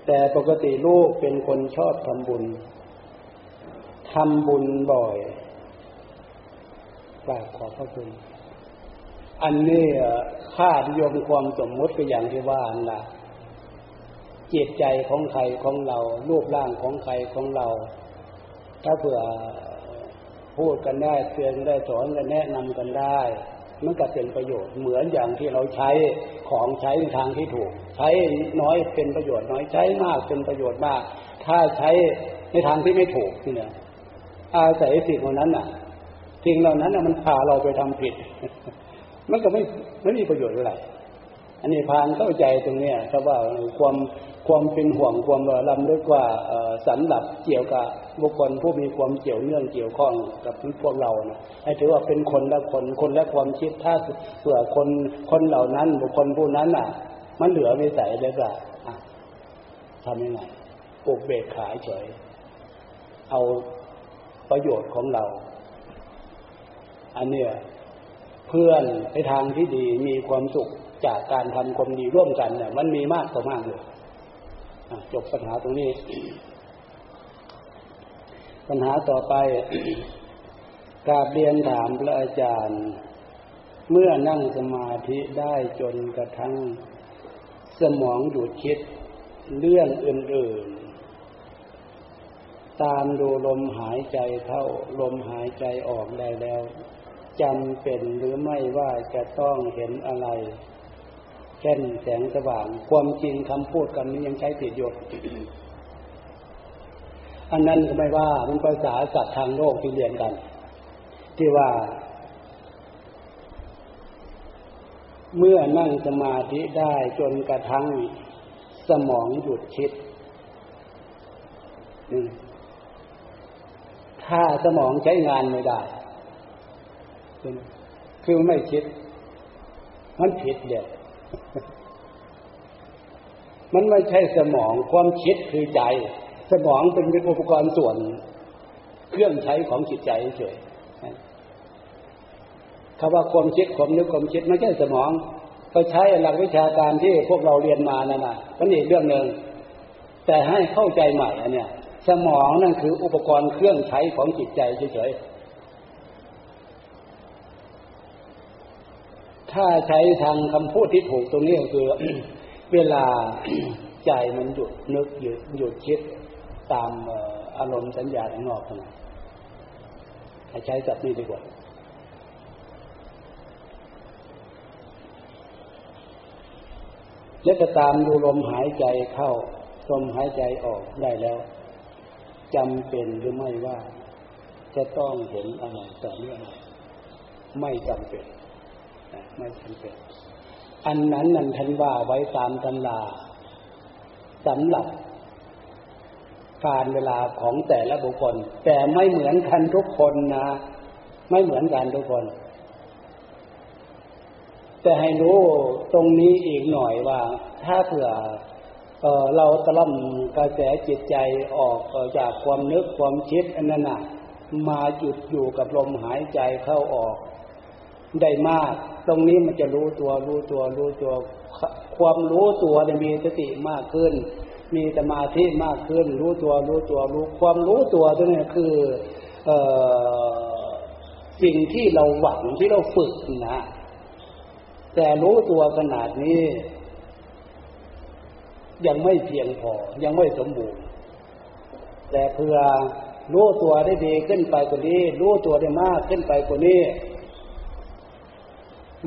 แต่ปกติลูกเป็นคนชอบทำบุญทำบุญบ่อยกราบขอพระคุณ อันนี้ค่านิยมความสมมติก็อย่างที่ว่าล่ะจิตใจของใครของเรา รูปร่างของใครของเรา ถ้าเผื่อพูดกันได้เตือนได้สอนกันแนะนำกันได้ มันก็เป็นประโยชน์เหมือนอย่างที่เราใช้ของใช้ในทางที่ถูก ใช้น้อยเป็นประโยชน์น้อยใช้มากเป็นประโยชน์มาก ถ้าใช้ในทางที่ไม่ถูกเนี่ยอาศัยสิ่งเหล่านั้นอะสิ่งเหล่านั้นมันพาเราไปทำผิด มันก็ไม่ไม่มีประโยชน์อะไรอันนี้พานเข้าใจตรงเนี้ยครับว่าความความเป็นห่วงความลำลึกว่าสันหลับเกี่ยวกับบุคคลผู้มีความเกี่ยวเนื่องเกี่ยวข้องกับพวกเรานะให้ถือว่าเป็นคนละคนคนละความคิดถ้าเผื่อคนคนเหล่านั้นบุคคลผู้นั้นอะ มันเหลือวิสัยแล้วก็ทำยังไงอุบเบกขาเฉย เอาประโยชน์ของเรา อันเนี้ย เพื่อนในทางที่ดีมีความสุขจากการทำความดีร่วมกันเนี่ยมันมีมากต่อมากเลยจบปัญหาตรงนี้ ปัญหาต่อไปกาบเรียนถามพระอาจารย์ เมื่อนั่งสมาธิได้จนกระทั่งสมองหยุดคิดเรื่องอื่นๆ ตามดูลมหายใจเข้าลมหายใจออกได้แล้ว จำเป็นหรือไม่ว่าจะต้องเห็นอะไร เช่นแสงสว่าง ความจริงคำพูดกันนี้ยังใช้ผิดอยู่อันนั้นก็ไม่ว่ามันภาษาสัตว์ทางโลกที่เรียนกัน ที่ว่า เมื่อนั่งสมาธิได้จนกระทั่งสมองหยุดคิดถ้าสมองใช้งานไม่ได้ คือไม่คิด มันผิดเด็ดมันไม่ใช่สมองความคิดคือใจ สมองเป็นอุปกรณ์ส่วน เครื่องใช้ของจิตใจเฉยคำว่าความคิดความนึกความคิดไม่ใช่สมองก็ใช้หลักวิชาการที่พวกเราเรียนมานั่นนะเป็นอีกเรื่องหนึ่งแต่ให้เข้าใจใหม่อันเนี้ยสมองนั่นคืออุปกรณ์เครื่องใช้ของจิตใจเฉย ถ้าใช้ทางคำพูดที่ถูกตรงนี้ก็คือ เวลาใจมันหยุดนึกหยุดหยุดคิดตามอารมณ์สัญญาข้างนอกนะให้ใช้จับนี้ดีกว่าแล้วก็ตามดูลมหายใจเข้าลมหายใจออกได้แล้วจำเป็นหรือไม่ว่า จะต้องเห็นอะไรต่อเนื่องไม่จำเป็น ไม่จำเป็นอันนั้นนั่นท่านว่าไว้ตามตำราสำหรับการเวลาของแต่ละบุคคล แต่ไม่เหมือนกันทุกคนนะ ไม่เหมือนกันทุกคน แต่ให้รู้ตรงนี้อีกหน่อยว่า ถ้าเผื่อเออเราตล่อมกระแสจิตใจออกจากความนึกความคิดอันนั้นมาจุดอยู่กับลมหายใจเข้าออก ได้มาก ตรงนี้มันจะรู้ตัวรู้ตัวรู้ตัว ความรู้ตัวจะมีสติมากขึ้น มีสมาธิมากขึ้น รู้ตัวรู้ตัวรู้ความรู้ตัวตัวนี้คือเอสิ่งที่เราหวังที่เราฝึกนะแต่รู้ตัวขนาดนี้ ยังไม่เพียงพอ ยังไม่สมบูรณ์ แต่เพื่อรู้ตัวได้ดีขึ้นไปกว่านี้ รู้ตัวได้มากขึ้นไปกว่านี้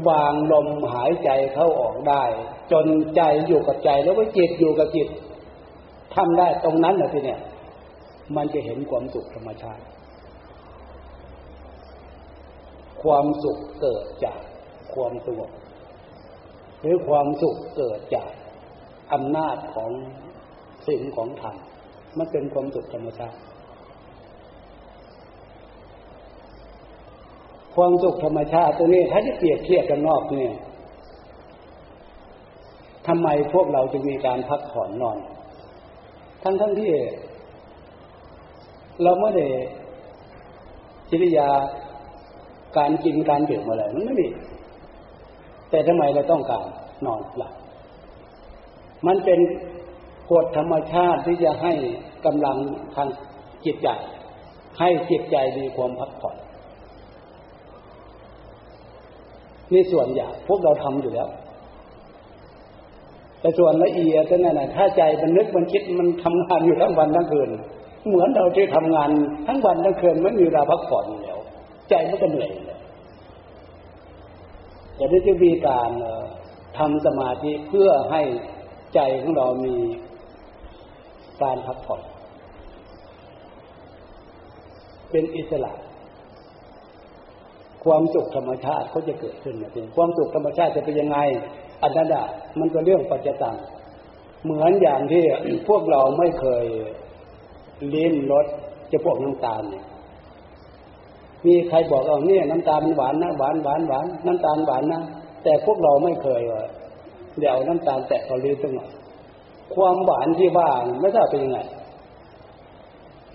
วางลมหายใจเข้าออกได้ จนใจอยู่กับใจแล้วก็จิตอยู่กับจิตทำได้ตรงนั้นนะทีเนี่ย มันจะเห็นความสุขธรรมชาติ ความสุขเกิดจากความสงบหรือความสุขเกิดจากอำนาจของสิ่งของธรรมมันเป็นความสุขธรรมชาติ ความสุขธรรมชาติตัวนี้ถ้าจะเปรียบเทียบกันนอกเนี่ยทำไมพวกเราจึงมีการพักผ่อนนอน ทั้งทั้งที่ เราไม่ได้จิริยาการกินการดื่มอะไรมันไม่มี แต่ทำไมเราต้องการนอนหลับมันเป็นกฎธรรมชาติที่จะให้กำลังทางจิตใจ ให้จิตใจมีความพักผ่อน นี่ส่วนใหญ่พวกเราทำอยู่แล้ว แต่ส่วนละเอียดนั่นนะถ้าใจมันนึกมันคิดมันทำงานอยู่ทั้งวันทั้งคืน เหมือนเราที่ทำงานทั้งวันทั้งคืนไม่มีเวลาพักผ่อนแล้ว ใจมันก็เหนื่อยเลยแต่นี่จะมีการทำสมาธิเพื่อให้ใจของเรามีการพักผ่อนเป็นอิสระ ความสุขธรรมชาติเขาจะเกิดขึ้นนะทีความสุขธรรมชาติจะเป็นยังไง อันนั้นอะมันก็เรื่องปัจจตังเหมือนอย่างที่พวกเราไม่เคยลิ้มรสจะพวกน้ำตาลเนี่ยมีใครบอกเอาเนี่ยน้ำตาลมันหวานนะหวานหวานหวานน้ำตาลหวานนะแต่พวกเราไม่เคยเลยเดี๋ยวน้ำตาลแตะเขาลิ้นตั้งหน่อยความหวานที่ว่าไม่ทราบเป็นยังไง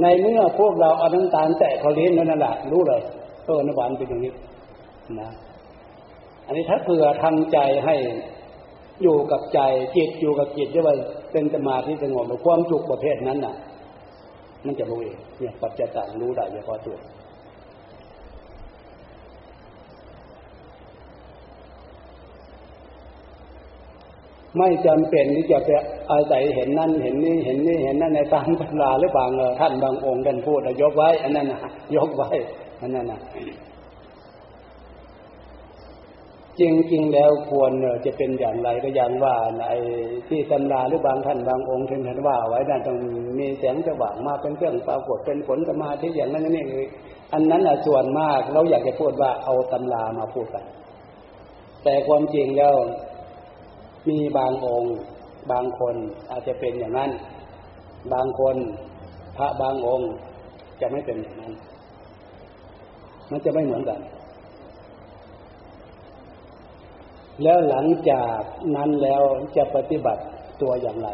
ในเมื่อพวกเราเอาน้ำตาลแตะเขาลิ้นนั่นแหละรู้เลย เออน้ำหวานเป็นอย่างนี้นะอันนี้ถ้าเผื่อทำใจให้อยู่กับใจจิตอยู่กับจิตที่ว่าเป็นสมาธิสงบหรือความสุขประเภทนั้นน่ะ มันจะรู้เองเนี่ยปัจจัยต่างรู้ได้เฉพาะตัวไม่จำเป็นที่จะไปอาศัยเห็นนั่นเห็นนี่เห็นนี่เห็นนั่นในตามปัญญาหรือบางท่านบางองค์ท่านพูดยกไว้ อันนั้นนะยกไว้ อันนั้นนะจริงๆแล้วควรจะเป็นอย่างไรก็อย่างว่าในที่ตำราหรือบางท่านบางองค์ท่านว่า ไว้นั่นต้องมีแสงสว่างมาเป็นเครื่องปรากฏเป็นผลสมาธิอย่างนั้นนี่อันนั้นอะส่วนมากเราอยากจะพูดว่าเอาตำรามาพูดกัน แต่ความจริงแล้วมีบางองค์ บางคนอาจจะเป็นอย่างนั้น บางคนพระบางองค์จะไม่เป็นอย่างนั้น มันจะไม่เหมือนกัน แล้วหลังจากนั้นแล้วจะปฏิบัติตัวอย่างไร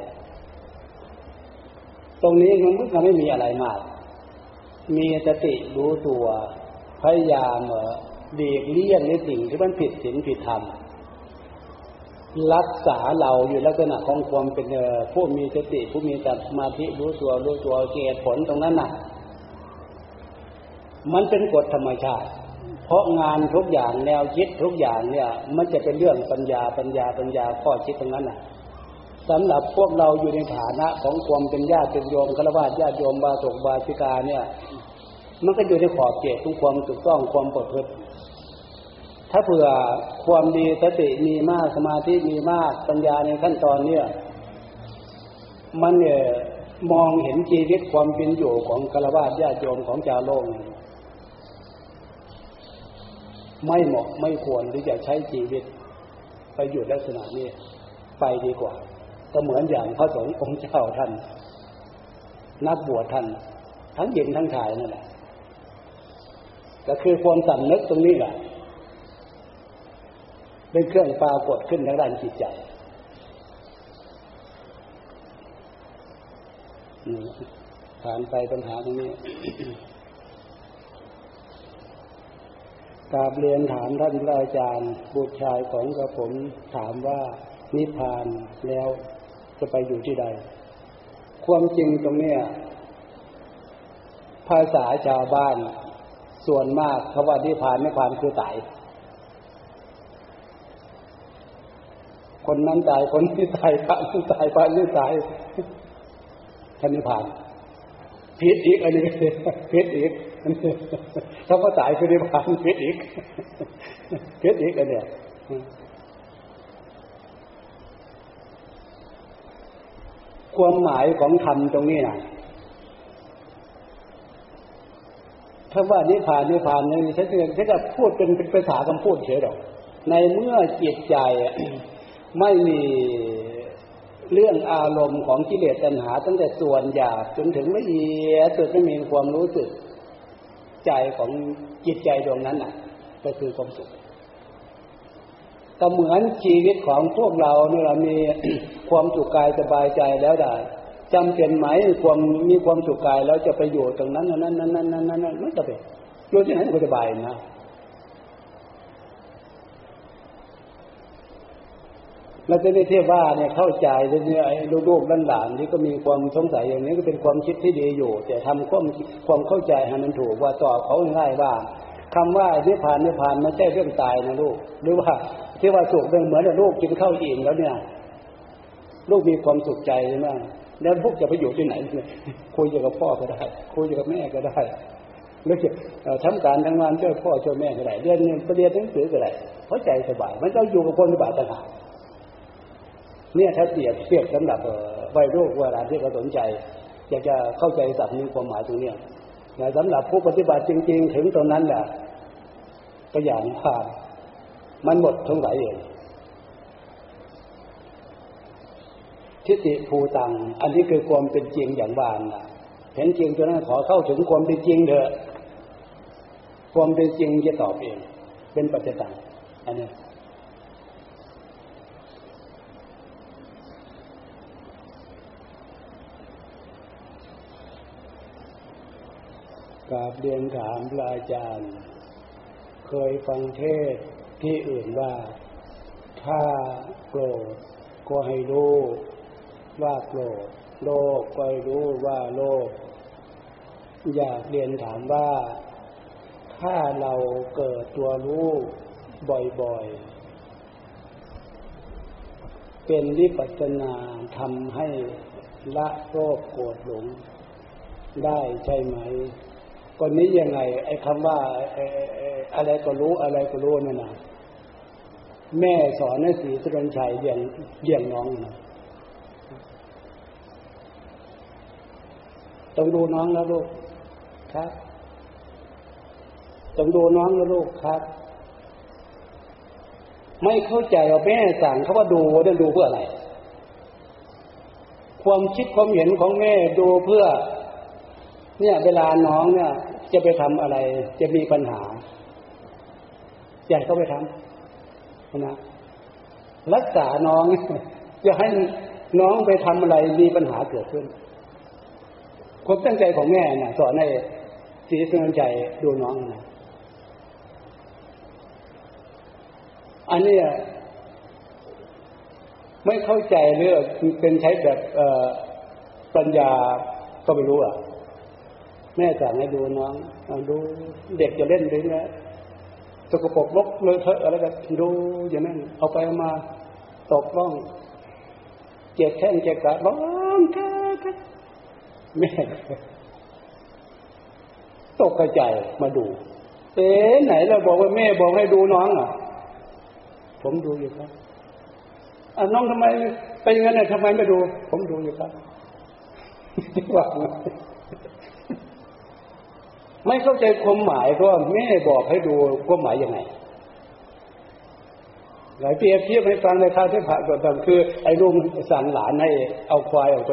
ตรงนี้มันก็ไม่มีอะไรมาก มีสติรู้ตัวพยายามเดีกเลี่ยงในสิ่งที่มันผิดศีลผิดธรรมรักษาเราอยู่ลักษณะของความเป็นผู้มีสติผู้มีสมาธิรู้ตัวรู้ตัวเกิดผลตรงนั้นน่ะ มันเป็นกฎธรรมชาติ เพราะงานทุกอย่างแนวคิดทุกอย่างเนี่ย มันจะเป็นเรื่องปัญญาปัญญาปัญญาข้อคิดตรงนั้นน่ะสำหรับพวกเราอยู่ในฐานะของความเป็นญาติเป็นโยมฆราวาสญาติโยมบาตกบาสิกาเนี่ย มันก็อยู่ในขอบเขตของความถูกต้องความปลอดภัยถ้าเผื่อความดีสติมีมากสมาธิมีมากปัญญาในขั้นตอนเนี่ยมันเนี่ยมองเห็นชีวิตความเป็นอยู่ของกระวาดญาติโยมของชาวโลก ไม่เหมาะไม่ควรที่จะใช้ชีวิตไปอยู่ลักษณะนี้ไปดีกว่า ก็เหมือนอย่างพระสงฆ์องค์เจ้าท่าน นักบวชท่าน ทั้งหญิงทั้งชายนั่นแหละก็คือความสำนึกตรงนี้แหละเป็นเครื่องปรากฏขึ้นทางด้านจิตใจผ่านไปปัญหาตรงนี้ กาบเรียนถามท่านพระอาจารย์ บุตรชายของกระผมถามว่านิพพานแล้วจะไปอยู่ที่ใด ความจริงตรงนี้ภาษาชาวบ้านส่วนมากคำว่านิพพานนิพพานคือตายคนนั้นตายคนนี้ตายพระนี้ตายพระนี้ตายท่านนิพพานพิษอีกอันนี้พิษอีก ถ้าว่าตายคือนิพพานเพิษอีกเพิษอีกอันเนี้ยความหมายของธรรมตรงนี้นะถ้าว่านิพพานนิพพานเนี่ยฉันจะจะพูดเป็นเป็นภาษาคำพูดเฉยหรอกในเมื่อจิตใจไม่มีเรื่องอารมณ์ของกิเลสตัณหา ตั้งแต่ส่วนหยาบจนถึงละเอียดสุดไม่มีความรู้สึก ใจของจิตใจดวงนั้นน่ะ ก็คือความสุขก็เหมือนชีวิตของพวกเราเนี่ยเรามีความสุขกายสบายใจแล้วได้จำเป็นไหมความมีความสุขกายแล้วจะไปอยู่ตรงนั้นนั้นนั้นนั้นนั้นนั้นไม่จำเป็นอยู่ที่ไหนก็สบายนะ แล้วจะได้เทว่าเนี่ยเข้าใจเนี่ยไอ้ลูกหลานนี่ก็มีความสงสัยอย่างนี้ก็เป็นความคิดที่ดีอยู่ แต่ทำความความเข้าใจให้มันถูกว่าต่อเขาง่ายว่าคำว่านิพพานนิพพานไม่ใช่เรื่องตายนะลูก หรือว่าที่ว่าสุขเรื่องเหมือนลูกกินข้าวอิ่มแล้วเนี่ย ลูกมีความสุขใจใช่ไหมแล้วพวกจะไปอยู่ที่ไหนคุยกับพ่อก็ได้ คุยกับแม่ก็ได้หรือทำการทำงานช่วยพ่อช่วยแม่ก็ได้เรียนเรียนเรียนหนังสือก็ได้เพราะใจสบายมันก็อยู่กับคนสบายต่างหาก เนี่ยถ้าเปรียบเทียบสำหรับวัยรุ่นเวลาที่เขาสนใจ อยากจะเข้าใจสับนี้ความหมายตรงนี้แต่สำหรับผู้ปฏิบัติจริง ๆ ถึงตรงนั้นแหละก็อย่างผ่านมันหมดทั้งหลายเองทิฏฐิภูตัง อันนี้คือความเป็นจริงอย่างบานนะเห็นจริงตัวนั้นขอเข้าถึงความเป็นจริงเถอะ ความเป็นจริงจะตอบเอง เป็นปัจจัยอันนี้ กราบเรียนถามพระอาจารย์ เคยฟังเทศที่อื่นว่า ถ้าโกรธก็ให้รู้ว่าโกรธโลกก็ให้รู้ว่าโลกอยากเรียนถามว่า ถ้าเราเกิดตัวรู้บ่อยๆ เป็นวิปัสสนาทำให้ละโรคโกรธหลงได้ใช่ไหม คนนี้ยังไง ไอ้คำว่าอะไรก็รู้อะไรก็รู้นั่นนะแม่สอนให้สีสุรนชัยเลี้ยงเลี้ยงน้องนะต้องดูน้องแล้วลูกครับต้องดูน้องแล้วลูกครับ ไม่เข้าใจว่าแม่สั่งเขาว่าดูจะดูเพื่ออะไร ความคิดความเห็นของแม่ดูเพื่อ เนี่ย เวลาน้องเนี่ย จะไปทำอะไร จะมีปัญหาอยากเขาไปทำนะรักษาน้องจะให้น้องไปทำอะไรมีปัญหาเกิดขึ้นความตั้งใจของแม่น่ะสอนให้สีสนใจดูน้องนะอันนี้ไม่เข้าใจเรื่องเป็นใช้แบบปัญญาก็ไม่รู้อะ แม่สั่งให้ดูน้องดูเด็กจะเล่นไปนะสกปรกลกเลยเถอะอะไรกันดูอย่างนั้นเอาไปมาตกล่องเจ็บแข้งเจ็บขาร้องค่ะแม่ตกกระจายมาดู เอ๊ไหนเราบอกว่าแม่บอกให้ดูน้องอะ ผมดูอยู่ครับอะน้องทำไมไปงั้นน่ะทำไมไม่ดู ผมดูอยู่ครับว่า ไม่เข้าใจความหมายก็แม่บอกให้ดูความหมายยังไงหลายเปรียบเทียบให้ฟังในข้าวที่ผ่านก่อนคือ ไอ้ลุงสั่งหลานให้เอาควายออกไป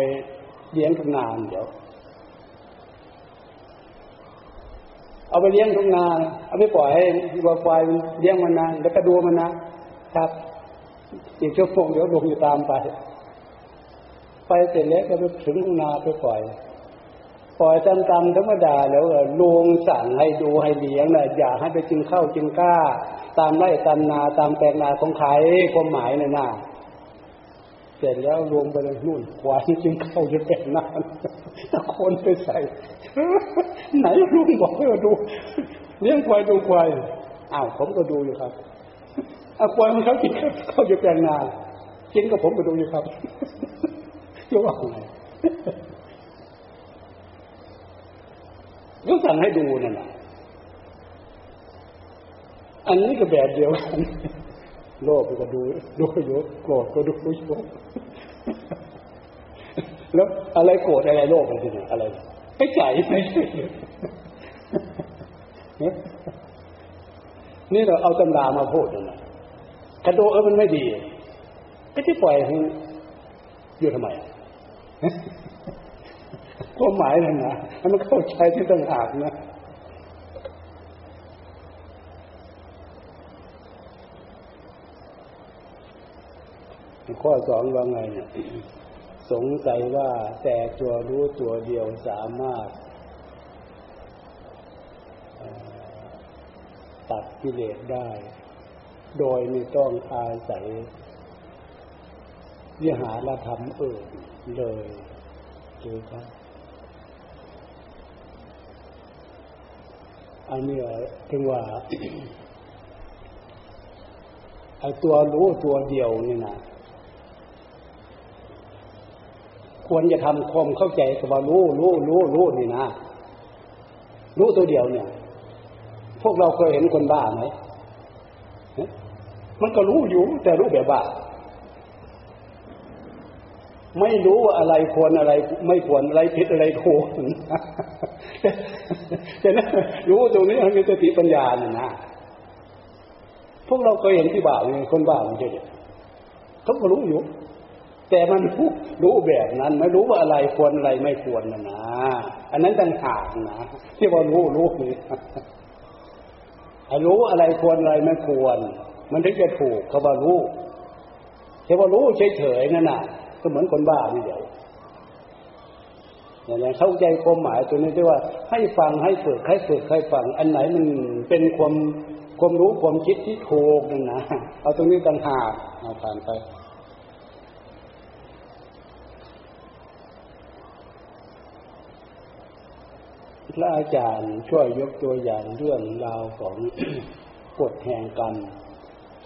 เลี้ยงทุกงนาเดี๋ยว เอาไปเลี้ยงทุกงนา เอาไปปล่อยให้วัวควายเลี้ยงมันนานแล้วก็ดูมันนะครับอีกชั่วโมงเดี๋ยวลงอยู่ตามไป ไปเสร็จแล้วก็ไปถึงทุ่งนาไปปล่อย ปล่อยตามตามธรรมดาแล้วลุงสั่งให้ดูให้เลี้ยงนะอย่าให้ไปจึงเข้าจึงกล้า ตามไร่ตามนาตามแปลงนาของใครความหมายน่ะนะเสร็จแล้วรวมไปเลยนู่นควายจึงเข้าจะเป็นนาตะคนไปใส่ ไหนลุงบอกให้ดูเลี้ยงควายดูควายอ้าวผมก็ดูอยู่ครับอาควายมันเขากินเข้าจะแปลงนากินกับผมก็ดูอยู่ครับจะว่าไง ก็สั่งให้ดูนั่นแหละอันนี้ก็แบบเดียวกันโลภก็ดูดูโยโกรธก็ดูโยแล้วอะไรโกรธอะไรโลภอะไรนี่อะไรไม่ใจไม่ใช่นี่เราเอาตำรามาพูดนะกระโดดเออมันไม่ดี ก็ที่ปล่อยให้อยู่ทำไม ความหมายนั่นนะมันเข้าใจที่ต่างหากนะข้อสองว่าไงเนี่ยสงสัยว่าแต่ตัวรู้ตัวเดียวสามารถตัดกิเลสได้ โดยไม่ต้องอาศัยวิหารธรรมอื่นเลยหรือครับ อันนี้ถึงว่าไอ้ตัวรู้ตัวเดียวนี่นะควรจะทำความเข้าใจกับว่ารู้รู้รู้รู้นี่นะรู้ตัวเดียวเนี่ย พวกเราเคยเห็นคนบ้าไหมมันก็รู้อยู่ แต่รู้แบบบ้าไม่รู้ว่าอะไรควรอะไร ไม่ควรอะไรผิดอะไรถูก จะนั้นรู้ตรงนี้มันมีสติปัญญาเนี่ยนะพวกเราเคยเห็นที่บ่าวไงคนบ้ามันจะเขาก็รู้อยู่ แต่มันรู้รู้แบบนั้น ไม่รู้ว่าอะไรควรอะไรไม่ควรนะนะอันนั้นต่างหากนะที่ว่ารู้รู้นี่รู้อะไรควรอะไรไม่ควร มันถึงจะถูกเขาบอกรู้แต่ว่ารู้เฉยๆนั่นน่ะ ก็เหมือนคนบ้านี่เดียว อย่างเข้าใจความหมายตัวนี้ที่ว่าให้ฟังให้ฝึกให้ฝึกให้ฟัง อันไหนมันเป็นความความรู้ความคิดที่ถูกนั่นนะเอาตรงนี้ต่างหากเอาผ่านไปพระอาจารย์ช่วยยกตัวอย่างเรื่องราวของกฎแห่งกรรม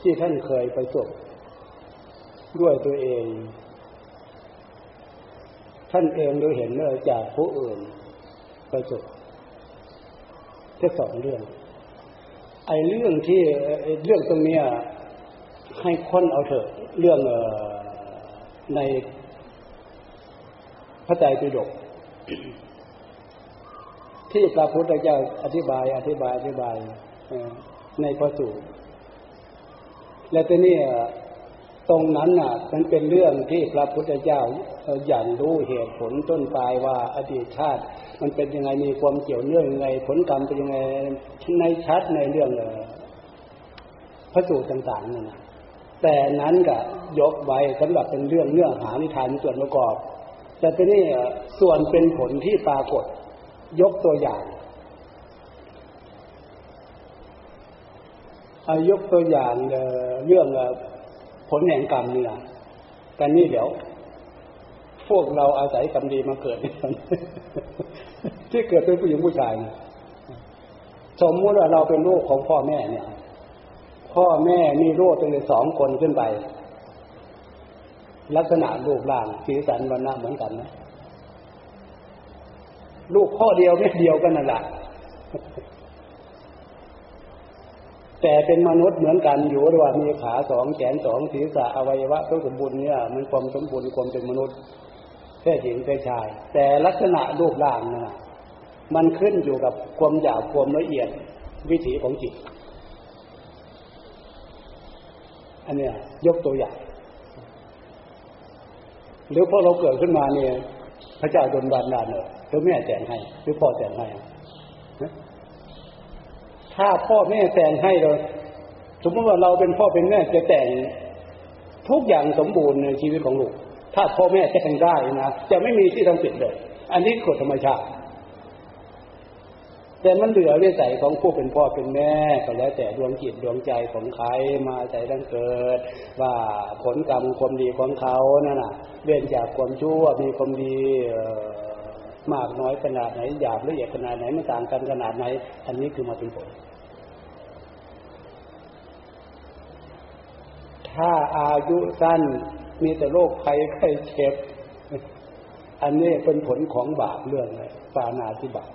ที่ท่านเคยประสบด้วยตัวเอง ท่านเองได้เห็นเนื่อจากผู้อื่นไปจบแค่สองเรื่อง ไอ้เรื่องที่เรื่องตรงเนี้ยให้ค้นเอาเถอะเรื่องในพระใจปิฎกที่พระพุทธเจ้าอธิบาย อธิบาย อธิบายในพระสูตร และตัวนี้ตรงนั้นน่ะ มันเป็นเรื่องที่พระพุทธเจ้า อย่างรู้เหตุผลต้นปลายว่าอดีตชาติ มันเป็นยังไงมีความเกี่ยวเนื่องยังไง ผลกรรมเป็นยังไงในชัดในเรื่องพระสูตรต่างๆนั่นนะแต่นั้นก็ยกไว้สำหรับเป็นเรื่องเนื้อหานิทานส่วนประกอบ แต่ทีนี้ส่วนเป็นผลที่ปรากฏ ยกตัวอย่างอายกตัวอย่างเรื่องผลแห่งกรรมนี่นะกันนี่เดี๋ยว พวกเราอาศัยกรรมดีมาเกิดที่เกิดเป็นผู้หญิงผู้ชาย สมมติว่าเราเป็นลูกของพ่อแม่เนี่ย พ่อแม่มีลูกตั้งแต่สองคนขึ้นไป ลักษณะรูปร่างสีสันวันหน้าเหมือนกันนะลูกพ่อเดียวแม่เดียวกันนั่นแหละแต่เป็นมนุษย์เหมือนกันอยู่ว่ามีขาสองแขนสองศีรษะอวัยวะทุกสมบูรณ์เนี่ยมันความสมบูรณ์ความเป็นมนุษย์ แค่หญิงแค่ชาย แต่ลักษณะรูปร่างนะมันขึ้นอยู่กับความหยาบความละเอียดวิถีของจิต อันเนี้ยยกตัวอย่างหรือพอเราเกิดขึ้นมาเนี่ย พระเจ้าดลบันดาลเนอะหรือแม่แต่งให้ หรือพ่อแต่งให้ถ้าพ่อแม่แต่งให้เราสมมติว่าเราเป็นพ่อเป็นแม่จะแต่งทุกอย่างสมบูรณ์ในชีวิตของลูก ถ้าพ่อแม่แต่งได้นะจะไม่มีที่ต้องปิดเลย อันนี้กฎธรรมชาติ แต่มันเหลือวิสัยของผู้เป็นพ่อเป็นแม่ก็แล้วแต่ดวงจิตดวงใจของใครมาใจตั้งเกิด ว่าผลกรรมความดีของเขานั่นน่ะเว้นจากความชั่วมีความดีมากน้อยขนาดไหนหยาบละเอียดขนาดไหนมันต่างกันขนาดไหน อันนี้คือมาเป็นผล ถ้าอายุสั้น มีแต่โรคภัยไข้เจ็บ อันนี้เป็นผลของบาปเรื่องอะไรปานาธิบาต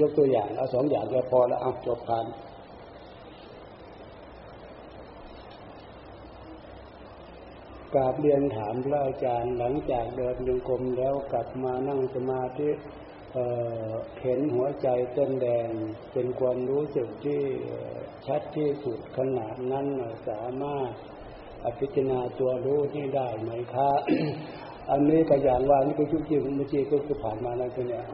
ยกตัวอย่างเอาสองอย่างก็พอแล้วเอาจบการกราบเรียนถามพระอาจารย์หลังจากเดินยงกรมแล้วกลับมานั่งสมาธิ เห็นหัวใจเต้นแดงเป็นความรู้สึกที่ชัดที่สุดขนาดนั้นสามารถอภิจารณาตัวรู้ที่ได้ไหมคะอันนี้ก็อย่างว่านี่ก็ชุจิเมื่อกี้ก็คือผ่านมาแล้วเนี่ย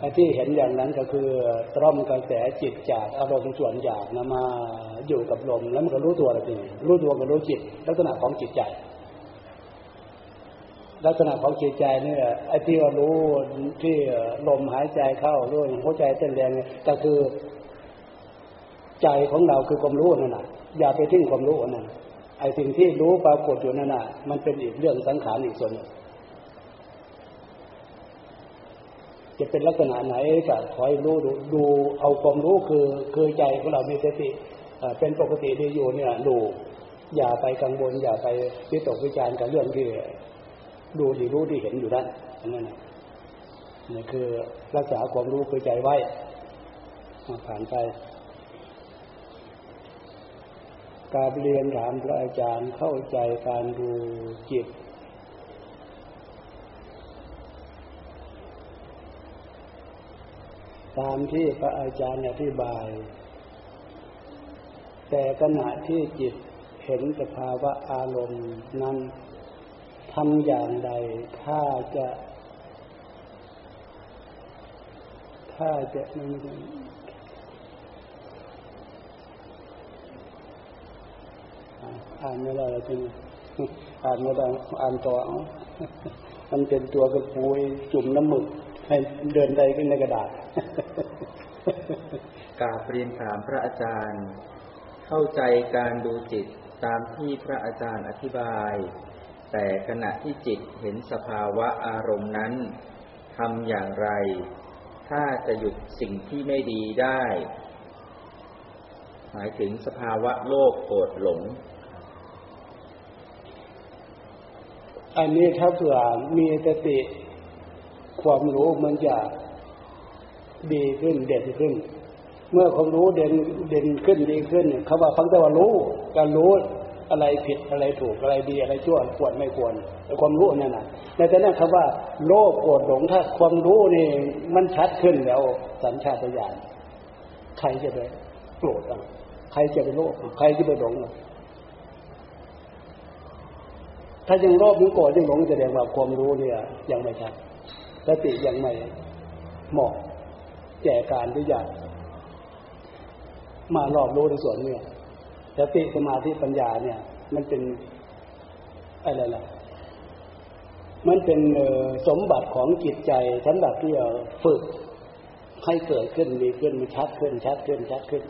ไอ้ที่เห็นอย่างนั้นก็คือตร่อมกระแสจิตจากอารมณ์ส่วนหยาบนะมาอยู่กับลมแล้วมันก็รู้ตัวอะไรทีรู้ตัวกับรู้จิต ลักษณะของจิตใจ ลักษณะของจิตใจเนี่ยไอ้ที่เรารู้ที่ลมหายใจเข้ารู้หัวใจเต้นแรงเนี่ยก็คือใจของเราคือความรู้นั่นแหะอย่าไปทิ้งความรู้นั่นไอ้สิ่งที่รู้ปรากฏอยู่นั่นน่ะ มันเป็นอีกเรื่องสังขารอีกส่วนจะเป็นลักษณะไหนก็คอยรู้ดูดูเอาความรู้คือคือใจของเรามีสติเป็นปกติดีอยู่เนี่ยดูอย่าไปกังวลอย่าไปวิตกวิจารณ์กับเรื่องที่ ดูดีรู้ที่เห็นอยู่นั่นนั่นนี่คือรักษาความรู้คือใจไว้ผ่านไปการเรียนถามพระอาจารย์เข้าใจการดูจิต ตามที่พระอาจารย์อธิบาย แต่ขณะที่จิตเห็นสภาวะอารมณ์นั้น ทำอย่างใด ถ้าจะ ถ้าจะอ่านไม่ได้จริงอ่านไม่ได้อ่านต่อมันเป็นตัวกระปุยจุ่มน้ำหมึกให้เดินได้ขึ้นในกระดาษกาเรียนถามพระอาจารย์ เข้าใจการดูจิตตามที่พระอาจารย์อธิบาย แต่ขณะที่จิตเห็นสภาวะอารมณ์นั้นทำอย่างไร ถ้าจะหยุดสิ่งที่ไม่ดีได้ หมายถึงสภาวะโลภโกรธหลง อันนี้ถ้าเผื่อมีสติความรู้มันจะดีขึ้นเด่นขึ้น เมื่อความรู้เด่นเด่นขึ้นดีขึ้นเนี่ยเขาว่าฟังแต่ว่ารู้การรู้ อะไรผิดอะไรถูกอะไรดีอะไรชั่วควรไม่ควรแต่ความรู้นั่นนะในแต่นั้นคำว่า โลภโกรธหลงถ้าความรู้นี่มันชัดขึ้นแล้ว สัญชาตญาณใครจะไปโกรธอะใครจะไปโลภใครจะไปหลงอะถ้ายังโลภยังโกรธยังหลงแสดงว่าความรู้เนี่ย ยังไม่ชัดสติยังไม่เหมาะแก่การที่จะมารอบรู้ในส่วนเนี้ สติสมาธิปัญญาเนี่ย มันเป็นอะไรล่ะ มันเป็นสมบัติของจิตใจสำหรับที่ฝึกให้เกิดขึ้นมีขึ้นมีชัดขึ้น ชัดขึ้นชัดขึ้น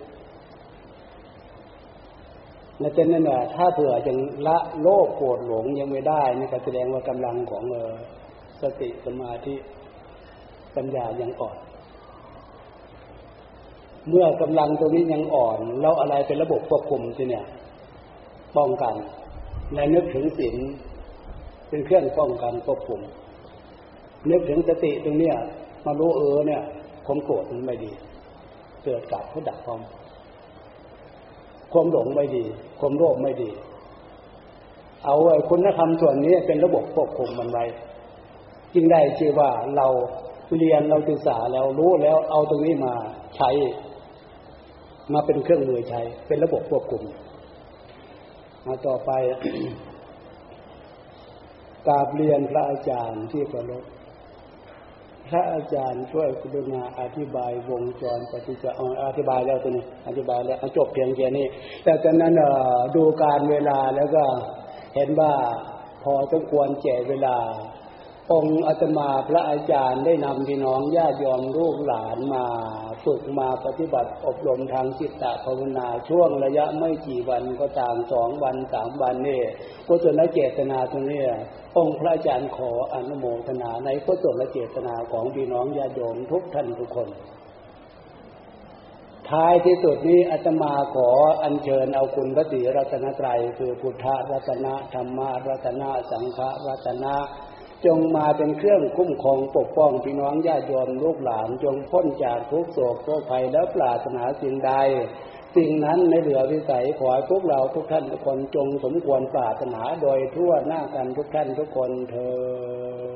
ในเช่นนั้นน่ะถ้าเผื่อยังละโลภโกรธหลงยังไม่ได้นี่ก็แสดงว่ากำลังของสติสมาธิปัญญายังอ่อน เมื่อกำลังตรงนี้ยังอ่อนแล้วอะไรเป็นระบบควบคุมทีเนี่ย ป้องกันในนึกถึงศีลเป็นเครื่องป้องกันควบคุม นึกถึงสติตรงเนี้ยมารู้เออเนี่ยความโกรธมันไม่ดี เกิดกับเขาดับความความหลงไม่ดี ความโลภไม่ดี เอาไอ้คุณธรรมส่วนนี้เป็นระบบควบคุมมันไว้จึงได้ชื่อว่าเราเรียนเราศึกษาแล้วรู้แล้วเอาตรงนี้มาใช้ มาเป็นเครื่องมือใช้ เป็นระบบควบคุมมาต่อไปกราบเรียนพระอาจารย์ที่เคารพพระอาจารย์ช่วยกรุณาอธิบายวงจรปฏิจจ์อธิบายแล้วตัวนี้ อธิบายแล้วจบเพียงแค่นี้ แต่จากนั้นดูการเวลาแล้วก็เห็นว่าพอสมควรแก่เวลา องค์อาตมาพระอาจารย์ได้นำพี่น้องญาติยอมลูกหลานมาฝึกมาปฏิบัติอบรมทางจิตตภาวนาช่วงระยะไม่กี่วันก็ตามสองวันสามวันนี่กุศลเจตนาตรงนี้องค์พระอาจารย์ขออนุโมทนาในกุศลเจตนาของพี่น้องญาติโยมทุกท่านทุกคน ท้ายที่สุดนี้อาตมาขออัญเชิญเอาคุณพระศรีรัตนตรัยคือพุทธรัตนะธรรมรัตนะสังฆรัตนะ จงมาเป็นเครื่องคุ้มครองปกป้องพี่น้องญาติโยมลูกหลาน จงพ้นจากทุกโศกทุกภัยและปราศนาสิ่งใด สิ่งนั้นในเหลือวิสัยขอให้พวกเราทุกท่านทุกคนจงสมควรปราถนาโดยทั่วหน้ากันทุกท่านทุกคนเธอ